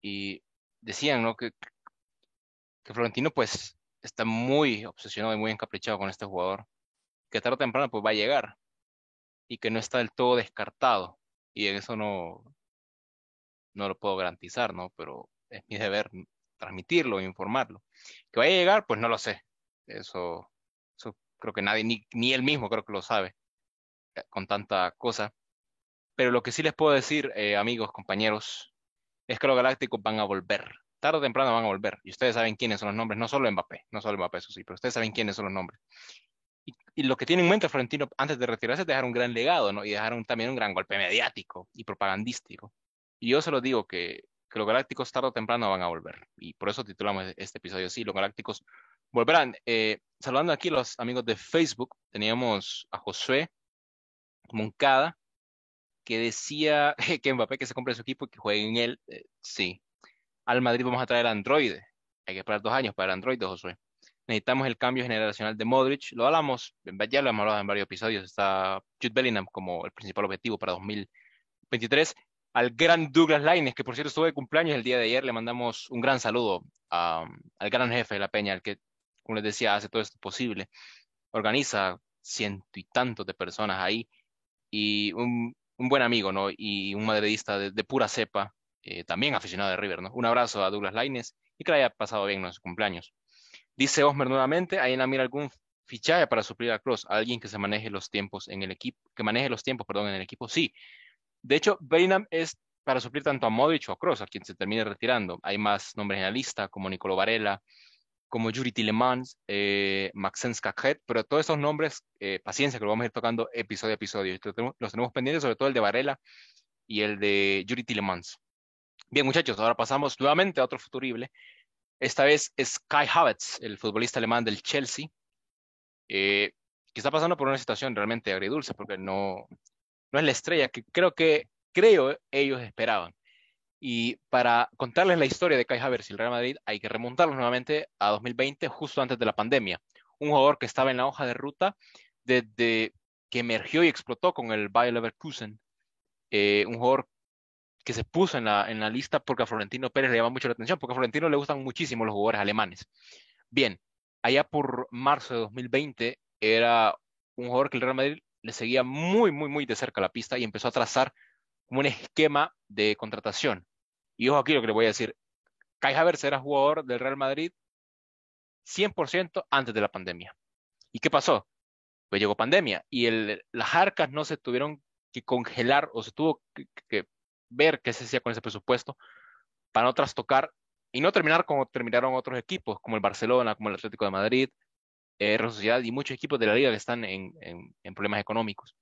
y decían, ¿no? Que, que Florentino, pues, está muy obsesionado y muy encaprichado con este jugador, que tarde o temprano pues va a llegar y que no está del todo descartado. Y en eso no, no lo puedo garantizar, ¿no? Pero es mi deber transmitirlo, informarlo. Que vaya a llegar, pues no lo sé. Eso, eso creo que nadie, ni, ni él mismo creo que lo sabe eh, con tanta cosa. Pero lo que sí les puedo decir, eh, amigos, compañeros, es que los galácticos van a volver tarde o temprano van a volver. Y ustedes saben quiénes son los nombres, no solo Mbappé, no solo Mbappé, eso sí, pero ustedes saben quiénes son los nombres. Y, lo que tiene en mente Florentino antes de retirarse es dejar un gran legado, ¿no? Y dejar también un gran golpe mediático y propagandístico. Y yo se lo digo que, que los galácticos tarde o temprano van a volver. Y por eso titulamos este episodio así, los galácticos volverán. Eh, saludando aquí los amigos de Facebook, teníamos a Josué Moncada, que decía que Mbappé que se compre su equipo y que juegue en él. Eh, sí. Al Madrid vamos a traer Android. Hay que esperar dos años para Android, Josué. Necesitamos el cambio generacional de Modric. Lo hablamos, ya lo hemos hablado en varios episodios. Está Jude Bellingham como el principal objetivo para 2023. Al gran Douglas Laines, que por cierto estuvo de cumpleaños el día de ayer, le mandamos un gran saludo al gran jefe de la Peña, el que, como les decía, hace todo esto posible. Organiza ciento y tantos de personas ahí y un, buen amigo, ¿no? Y un madridista de, pura cepa, eh, también aficionado de River, ¿no? Un abrazo a Douglas Laines y que le haya pasado bien en su cumpleaños. Dice Osmer nuevamente, ¿hay en la mira algún fichaje para suplir a Cross? Alguien que se maneje los tiempos en el equipo, que maneje los tiempos, perdón, en el equipo. Sí. De hecho, Bellingham es para suplir tanto a Modric o a Cross, a quien se termine retirando. Hay más nombres en la lista, como Nicolo Varela, como Yuri Tillemans, eh, Maxence Cachet, pero todos esos nombres, eh, paciencia, que lo vamos a ir tocando episodio a episodio. Los tenemos, pendientes, sobre todo el de Varela y el de Yuri Tillemans. Bien, muchachos, ahora pasamos nuevamente a otro futurible. Esta vez es Kai Havertz, el futbolista alemán del Chelsea, eh, que está pasando por una situación realmente agridulce, porque no, no es la estrella que creo que creo ellos esperaban. Y para contarles la historia de Kai Havertz y el Real Madrid, hay que remontarlos nuevamente a 2020, justo antes de la pandemia. Un jugador que estaba en la hoja de ruta desde que emergió y explotó con el Bayer Leverkusen. Eh, un jugador que se puso en la, en la lista porque a Florentino Pérez le llama mucho la atención, porque a Florentino le gustan muchísimo los jugadores alemanes. Bien, allá por marzo de 2020 era un jugador que el Real Madrid le seguía muy, muy, muy de cerca la pista y empezó a trazar un esquema de contratación. Y ojo aquí lo que le voy a decir. Kai Havertz era jugador del Real Madrid 100% antes de la pandemia. ¿Y qué pasó? Pues llegó pandemia y el, las arcas no se tuvieron que congelar o se tuvo que ver qué se hacía con ese presupuesto para no trastocar y no terminar como terminaron otros equipos, como el Barcelona, como el Atlético de Madrid, eh, Real Sociedad y muchos equipos de la liga que están en, en, problemas económicos.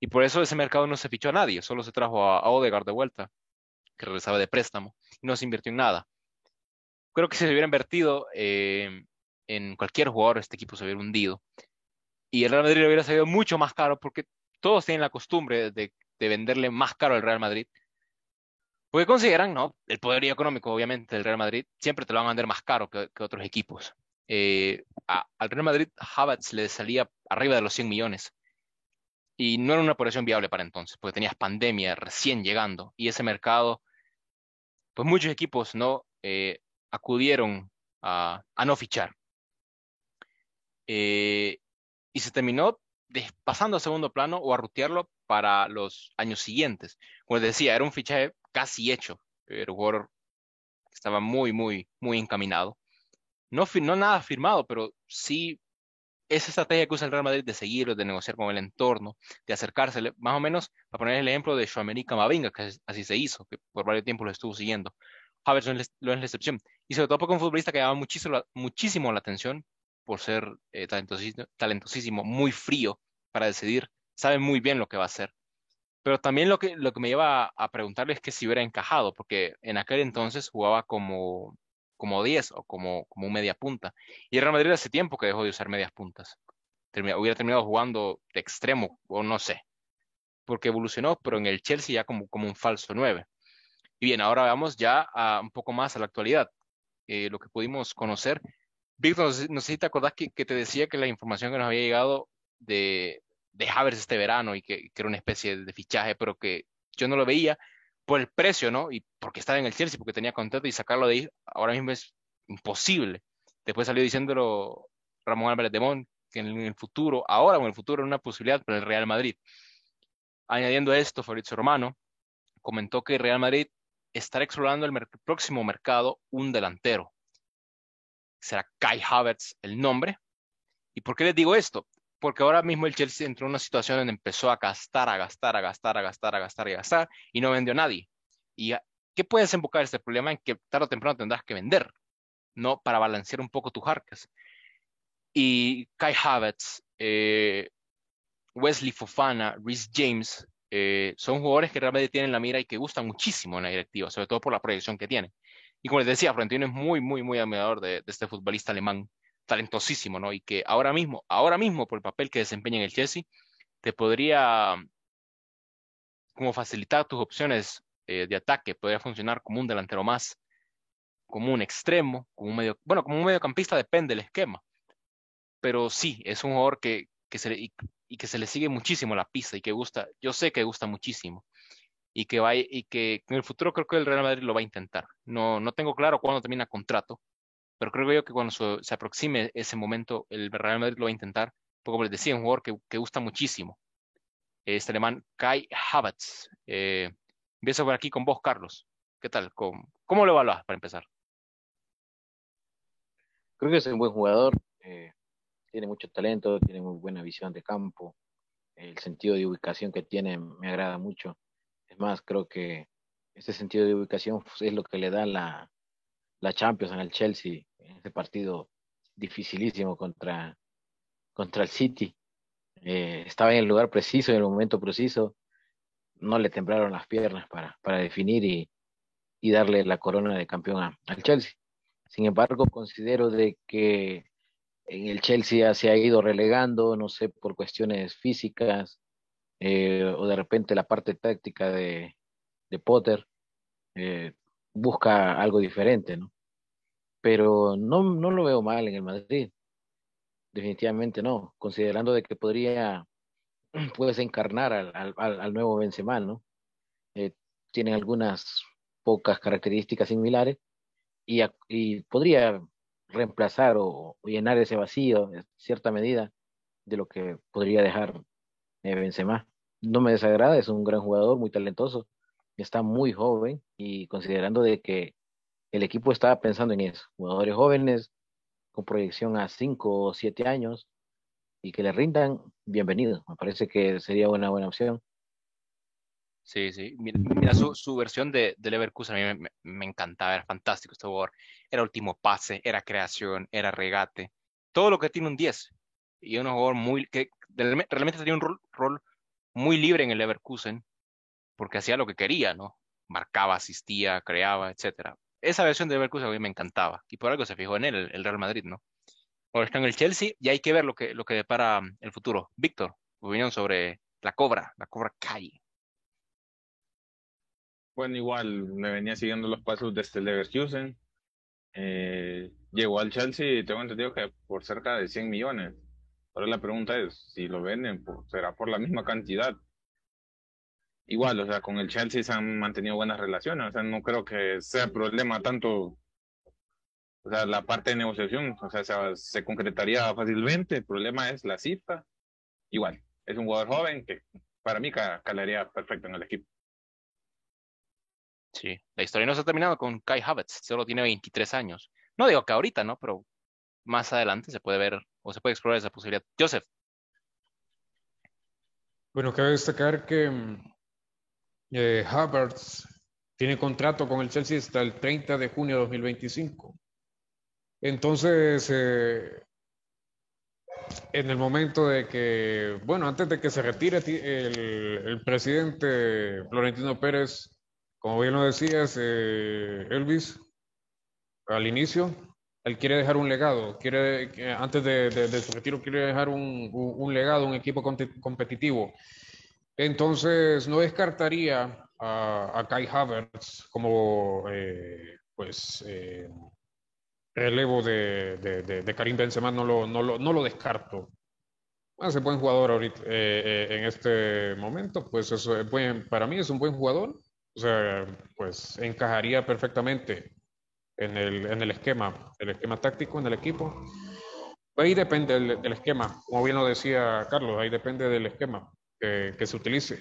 Y por eso ese mercado no se fichó a nadie, solo se trajo a, a Odegaard de vuelta, que regresaba de préstamo, y no se invirtió en nada. Creo que si se hubiera invertido eh, en cualquier jugador, este equipo se hubiera hundido. Y el Real Madrid le hubiera salido mucho más caro porque todos tienen la costumbre de, de venderle más caro al Real Madrid porque consideran, ¿no? El poderío económico, obviamente, del Real Madrid siempre te lo van a vender más caro que, otros equipos. Eh, al Real Madrid, Havertz le salía arriba de los 100 millones. Y no era una operación viable para entonces, porque tenías pandemia recién llegando. Y ese mercado, pues muchos equipos no eh, acudieron a, no fichar. Eh, y se terminó pasando a segundo plano o a rutearlo para los años siguientes. Como les decía, era un fichaje casi hecho. El jugador estaba muy, muy, muy encaminado. No, no nada firmado, pero sí esa estrategia que usa el Real Madrid de seguirlo, de negociar con el entorno, de acercársele, más o menos, para poner el ejemplo de Shoamerica Mavinga, que así se hizo, que por varios tiempos lo estuvo siguiendo. Javier no es la excepción. Y sobre todo porque un futbolista que llamaba muchísimo, muchísimo la atención por ser eh, talentosísimo, talentosísimo, muy frío para decidir, sabe muy bien lo que va a hacer. Pero también lo que, lo que me lleva a, preguntarle es que si hubiera encajado, porque en aquel entonces jugaba como, como 10 o como, como un media punta. Y el Real Madrid hace tiempo que dejó de usar medias puntas. hubiera terminado jugando de extremo, o no sé, porque evolucionó, pero en el Chelsea ya como, como un falso 9. Y bien, ahora vamos ya a, un poco más a la actualidad. Eh, lo que pudimos conocer. Víctor, no sé, si te acordás que, que, te decía que la información que nos había llegado de, de Havers este verano y que, era una especie de fichaje, pero que yo no lo veía por el precio, ¿no? Y porque estaba en el Chelsea, porque tenía contrato y sacarlo de ahí ahora mismo es imposible. Después salió diciéndolo Ramón Álvarez de Mon, que en el futuro, ahora o en el futuro, era una posibilidad para el Real Madrid. Añadiendo esto, Fabrizio Romano comentó que el Real Madrid estará explorando el próximo mercado un delantero. Será Kai Havertz el nombre. ¿Y por qué les digo esto? Porque ahora mismo el Chelsea entró en una situación donde empezó a gastar, a gastar, a gastar, a gastar, a gastar y a gastar y no vendió a nadie. ¿Y qué puede desembocar este problema? En que tarde o temprano tendrás que vender, ¿no? Para balancear un poco tus arcas. Y Kai Havertz, eh, Wesley Fofana, Rhys James, eh, son jugadores que realmente tienen la mira y que gustan muchísimo en la directiva, sobre todo por la proyección que tienen. Y como les decía, Florentino es muy, muy, muy admirador de este futbolista alemán talentosísimo, ¿no? Y que ahora mismo, ahora mismo, por el papel que desempeña en el Chelsea, te podría como facilitar tus opciones eh, de ataque, podría funcionar como un delantero más, como un extremo, como un medio, bueno, como un mediocampista depende del esquema. Pero sí, es un jugador que, que se, y, y que se le sigue muchísimo la pista y que gusta, yo sé que gusta muchísimo y que va y que en el futuro creo que el Real Madrid lo va a intentar. No, no tengo claro cuándo termina contrato, pero creo yo que cuando se, aproxime ese momento, el Real Madrid lo va a intentar, porque como les decía, un jugador que, gusta muchísimo. Este alemán Kai Havertz. Eh, empiezo por aquí con vos, Carlos. ¿Qué tal? ¿Cómo, cómo lo evaluas para empezar? Creo que es un buen jugador. Eh, tiene mucho talento, tiene muy buena visión de campo. El sentido de ubicación que tiene me agrada mucho es más, creo que ese sentido de ubicación es lo que le da la, la Champions en el Chelsea, en ese partido dificilísimo contra, contra el City. Eh, estaba en el lugar preciso, en el momento preciso, no le temblaron las piernas para, para definir y, y darle la corona de campeón al Chelsea. Sin embargo, considero de que en el Chelsea se ha ido relegando, no sé, por cuestiones físicas, eh, o de repente la parte táctica de, de Potter eh, busca algo diferente, ¿no? Pero no, no lo veo mal en el Madrid, definitivamente no, considerando de que podría, puedes encarnar al, al, al nuevo Benzema, ¿no? Eh, tienen algunas pocas características similares y, y podría reemplazar o, o, llenar ese vacío en cierta medida de lo que podría dejar eh, Benzema no me desagrada, es un gran jugador, muy talentoso, está muy joven y considerando de que el equipo estaba pensando en eso, jugadores jóvenes con proyección a 5 o 7 años y que le rindan, bienvenido, me parece que sería una buena opción. Sí, sí. Mira, su, versión de, Leverkusen a mí me, me, encantaba, era fantástico este jugador. Era último pase, era creación, era regate, todo lo que tiene un 10. Y un jugador muy, que realmente tenía un rol, rol muy libre en el Leverkusen, porque hacía lo que quería, ¿no? Marcaba, asistía, creaba, etcétera. Esa versión de Leverkusen a mí me encantaba, y por algo se fijó en él, el, Real Madrid, ¿no? Ahora está en el Chelsea y hay que ver lo que, lo que depara mm, el futuro. Víctor, opinión sobre la Cobra, la Cobra Kai. Bueno, igual me venía siguiendo los pasos desde el Leverkusen. Eh, llegó al Chelsea y tengo entendido que por cerca de 100 millones. Ahora la pregunta es, si lo venden, será por la misma cantidad. Igual, o sea, con el Chelsea se han mantenido buenas relaciones, o sea, no creo que sea problema tanto, o sea, la parte de negociación, o sea, se, se concretaría fácilmente, el problema es la cifra. Igual, es un jugador joven que para mí calaría perfecto en el equipo. Sí, la historia no se ha terminado con Kai Havertz, solo tiene 23 años. No digo que ahorita, ¿no? Pero más adelante se puede ver o se puede explorar esa posibilidad. Joseph. Bueno, cabe destacar que eh, tiene contrato con el Chelsea hasta el 30 de junio de 2025. Entonces, eh, en el momento de que, bueno, antes de que se retire el, presidente Florentino Pérez, como bien lo decías, eh, Elvis, al inicio, él quiere dejar un legado, quiere, antes de, su retiro, quiere dejar un, un legado, un equipo competitivo. Entonces, no descartaría a, a Kai Havertz como, eh, pues, eh, relevo de, de, de, Karim Benzema, no lo, no lo, no lo descarto. Es un buen jugador ahorita, eh, en este momento, pues eso es buen, para mí es un buen jugador, o sea, pues encajaría perfectamente en el, en el esquema, el esquema táctico en el equipo. Ahí depende del, del esquema, como bien lo decía Carlos, ahí depende del esquema que, que, se utilice.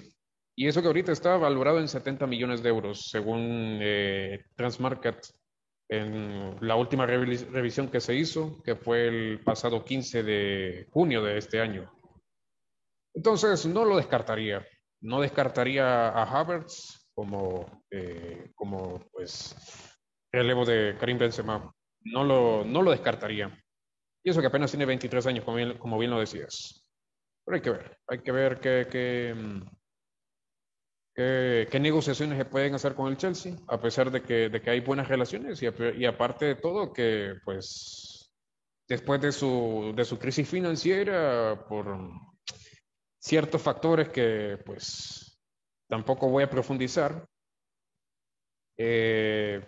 Y eso que ahorita está valorado en 70 millones de euros, según eh, Transmarket, en la última revisión que se hizo, que fue el pasado 15 de junio de este año. Entonces, no lo descartaría. No descartaría a Havertz como, eh, como pues, relevo de Karim Benzema. No lo, no lo descartaría. Y eso que apenas tiene 23 años, como bien, como bien lo decías. Hay que ver, hay que ver qué, qué, qué, qué, negociaciones se pueden hacer con el Chelsea, a pesar de que, de que hay buenas relaciones y, aparte de todo que, pues, después de su, de su crisis financiera, por ciertos factores que, pues, tampoco voy a profundizar. Eh,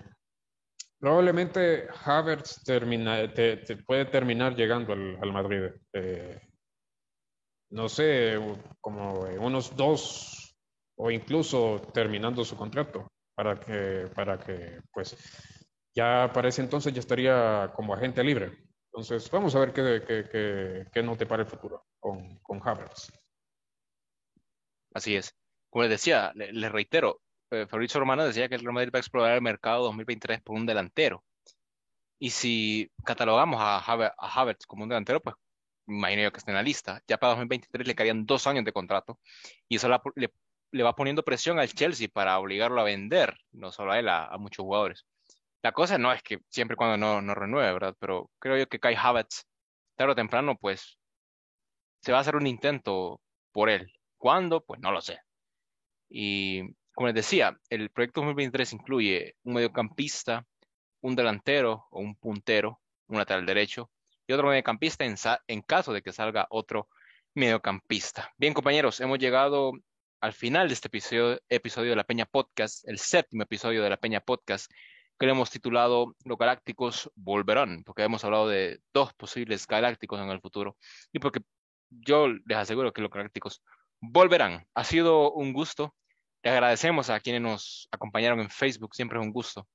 probablemente Havertz termina, te, puede terminar llegando al, Madrid. Eh, no sé, como unos dos o incluso terminando su contrato para que, para que, pues, ya para ese entonces ya estaría como agente libre. Entonces, vamos a ver qué, qué, qué, nos depara el futuro con, con Havertz. Así es. Como les decía, les reitero, eh, Fabrizio Romano decía que el Real Madrid va a explorar el mercado 2023 por un delantero. Y si catalogamos a, Havertz como un delantero, pues imagino yo que está en la lista. Ya para 2023 le quedarían dos años de contrato y eso le, le, va poniendo presión al Chelsea para obligarlo a vender, no solo a él, a, muchos jugadores. La cosa no es que siempre y cuando no, no renueve, ¿verdad? Pero creo yo que Kai Havertz, tarde o temprano, pues se va a hacer un intento por él. ¿Cuándo? Pues no lo sé. Y como les decía, el proyecto 2023 incluye un mediocampista, un delantero o un puntero, un lateral derecho y otro mediocampista en, caso de que salga otro mediocampista. Bien, compañeros, hemos llegado al final de este episodio, episodio de la Peña Podcast, el séptimo episodio de la Peña Podcast, que le hemos titulado Los Galácticos Volverán, porque hemos hablado de dos posibles galácticos en el futuro y porque yo les aseguro que los galácticos volverán. Ha sido un gusto. Le agradecemos a quienes nos acompañaron en Facebook, siempre es un gusto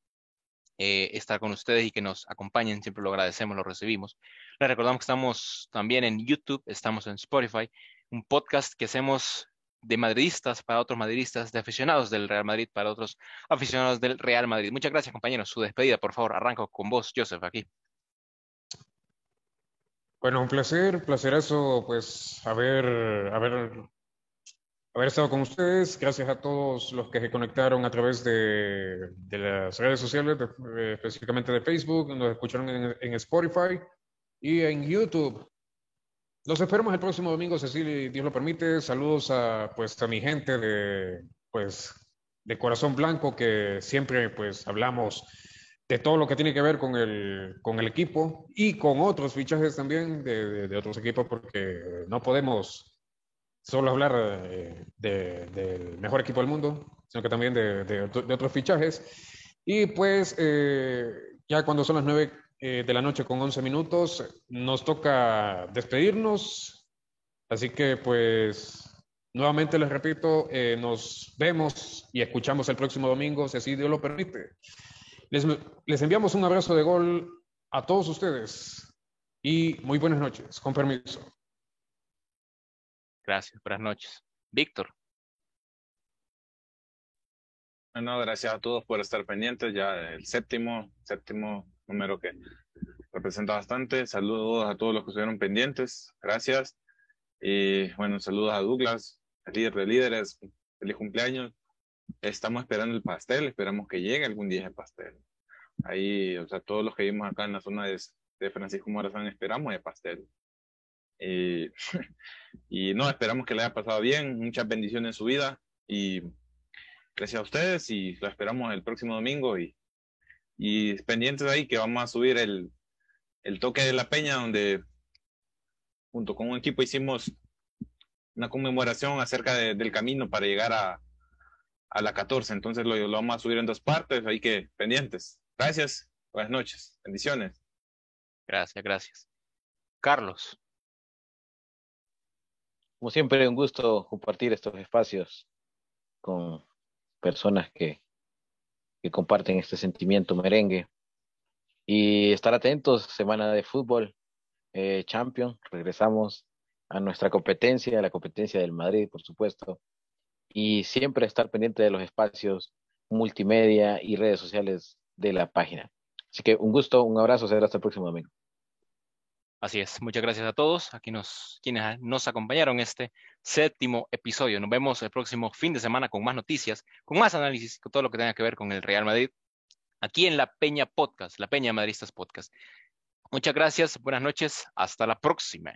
eh, estar con ustedes y que nos acompañen, siempre lo agradecemos, lo recibimos. Les recordamos que estamos también en YouTube, estamos en Spotify, un podcast que hacemos de madridistas para otros madridistas, de aficionados del Real Madrid para otros aficionados del Real Madrid. Muchas gracias, compañeros. Su despedida, por favor, arranco con vos, Joseph, aquí. Bueno, un placer, placer eso, pues haber, haber haber estado con ustedes. Gracias a todos los que se conectaron a través de, las redes sociales, eh, específicamente de Facebook, nos escucharon en, Spotify y en YouTube. Los esperamos el próximo domingo, si Dios lo permite. Saludos a, pues, a mi gente de, pues, de Corazón Blanco, que siempre pues, hablamos de todo lo que tiene que ver con el, con el equipo y con otros fichajes también de, de otros equipos, porque no podemos solo hablar eh, del mejor equipo del mundo, sino que también de, otros fichajes. Y pues eh, ya cuando son las 9 eh, de la noche con 11 minutos, nos toca despedirnos. Así que pues nuevamente les repito, nos vemos y escuchamos el próximo domingo, si así Dios lo permite. Les, les enviamos un abrazo de gol a todos ustedes y muy buenas noches. Con permiso. Gracias, buenas noches. Víctor. Bueno, gracias a todos por estar pendientes. Ya el séptimo, séptimo número que representa bastante. Saludos a todos los que estuvieron pendientes. Gracias. Y bueno, saludos a Douglas, líder de líderes. Feliz cumpleaños. Estamos esperando el pastel. Esperamos que llegue algún día el pastel. Ahí, o sea, todos los que vimos acá en la zona de, de Francisco Morazán esperamos el pastel. Eh, y no, esperamos que le haya pasado bien, muchas bendiciones en su vida y gracias a ustedes y lo esperamos el próximo domingo y, y pendientes ahí que vamos a subir el, el toque de la peña donde junto con un equipo hicimos una conmemoración acerca del camino para llegar a, a la 14. Entonces lo, lo, vamos a subir en dos partes, ahí que pendientes. Gracias, buenas noches, bendiciones. Gracias, gracias. Carlos. Como siempre, un gusto compartir estos espacios con personas que, comparten este sentimiento merengue. Y estar atentos, semana de fútbol, eh, Champion, regresamos a nuestra competencia, a la competencia del Madrid, por supuesto, y siempre estar pendiente de los espacios multimedia y redes sociales de la página. Así que un gusto, un abrazo, será hasta el próximo domingo. Así es, muchas gracias a todos, aquí nos, quienes nos acompañaron este séptimo episodio. Nos vemos el próximo fin de semana con más noticias, con más análisis, con todo lo que tenga que ver con el Real Madrid, aquí en la Peña Podcast, la Peña Madristas Podcast. Muchas gracias, buenas noches, hasta la próxima.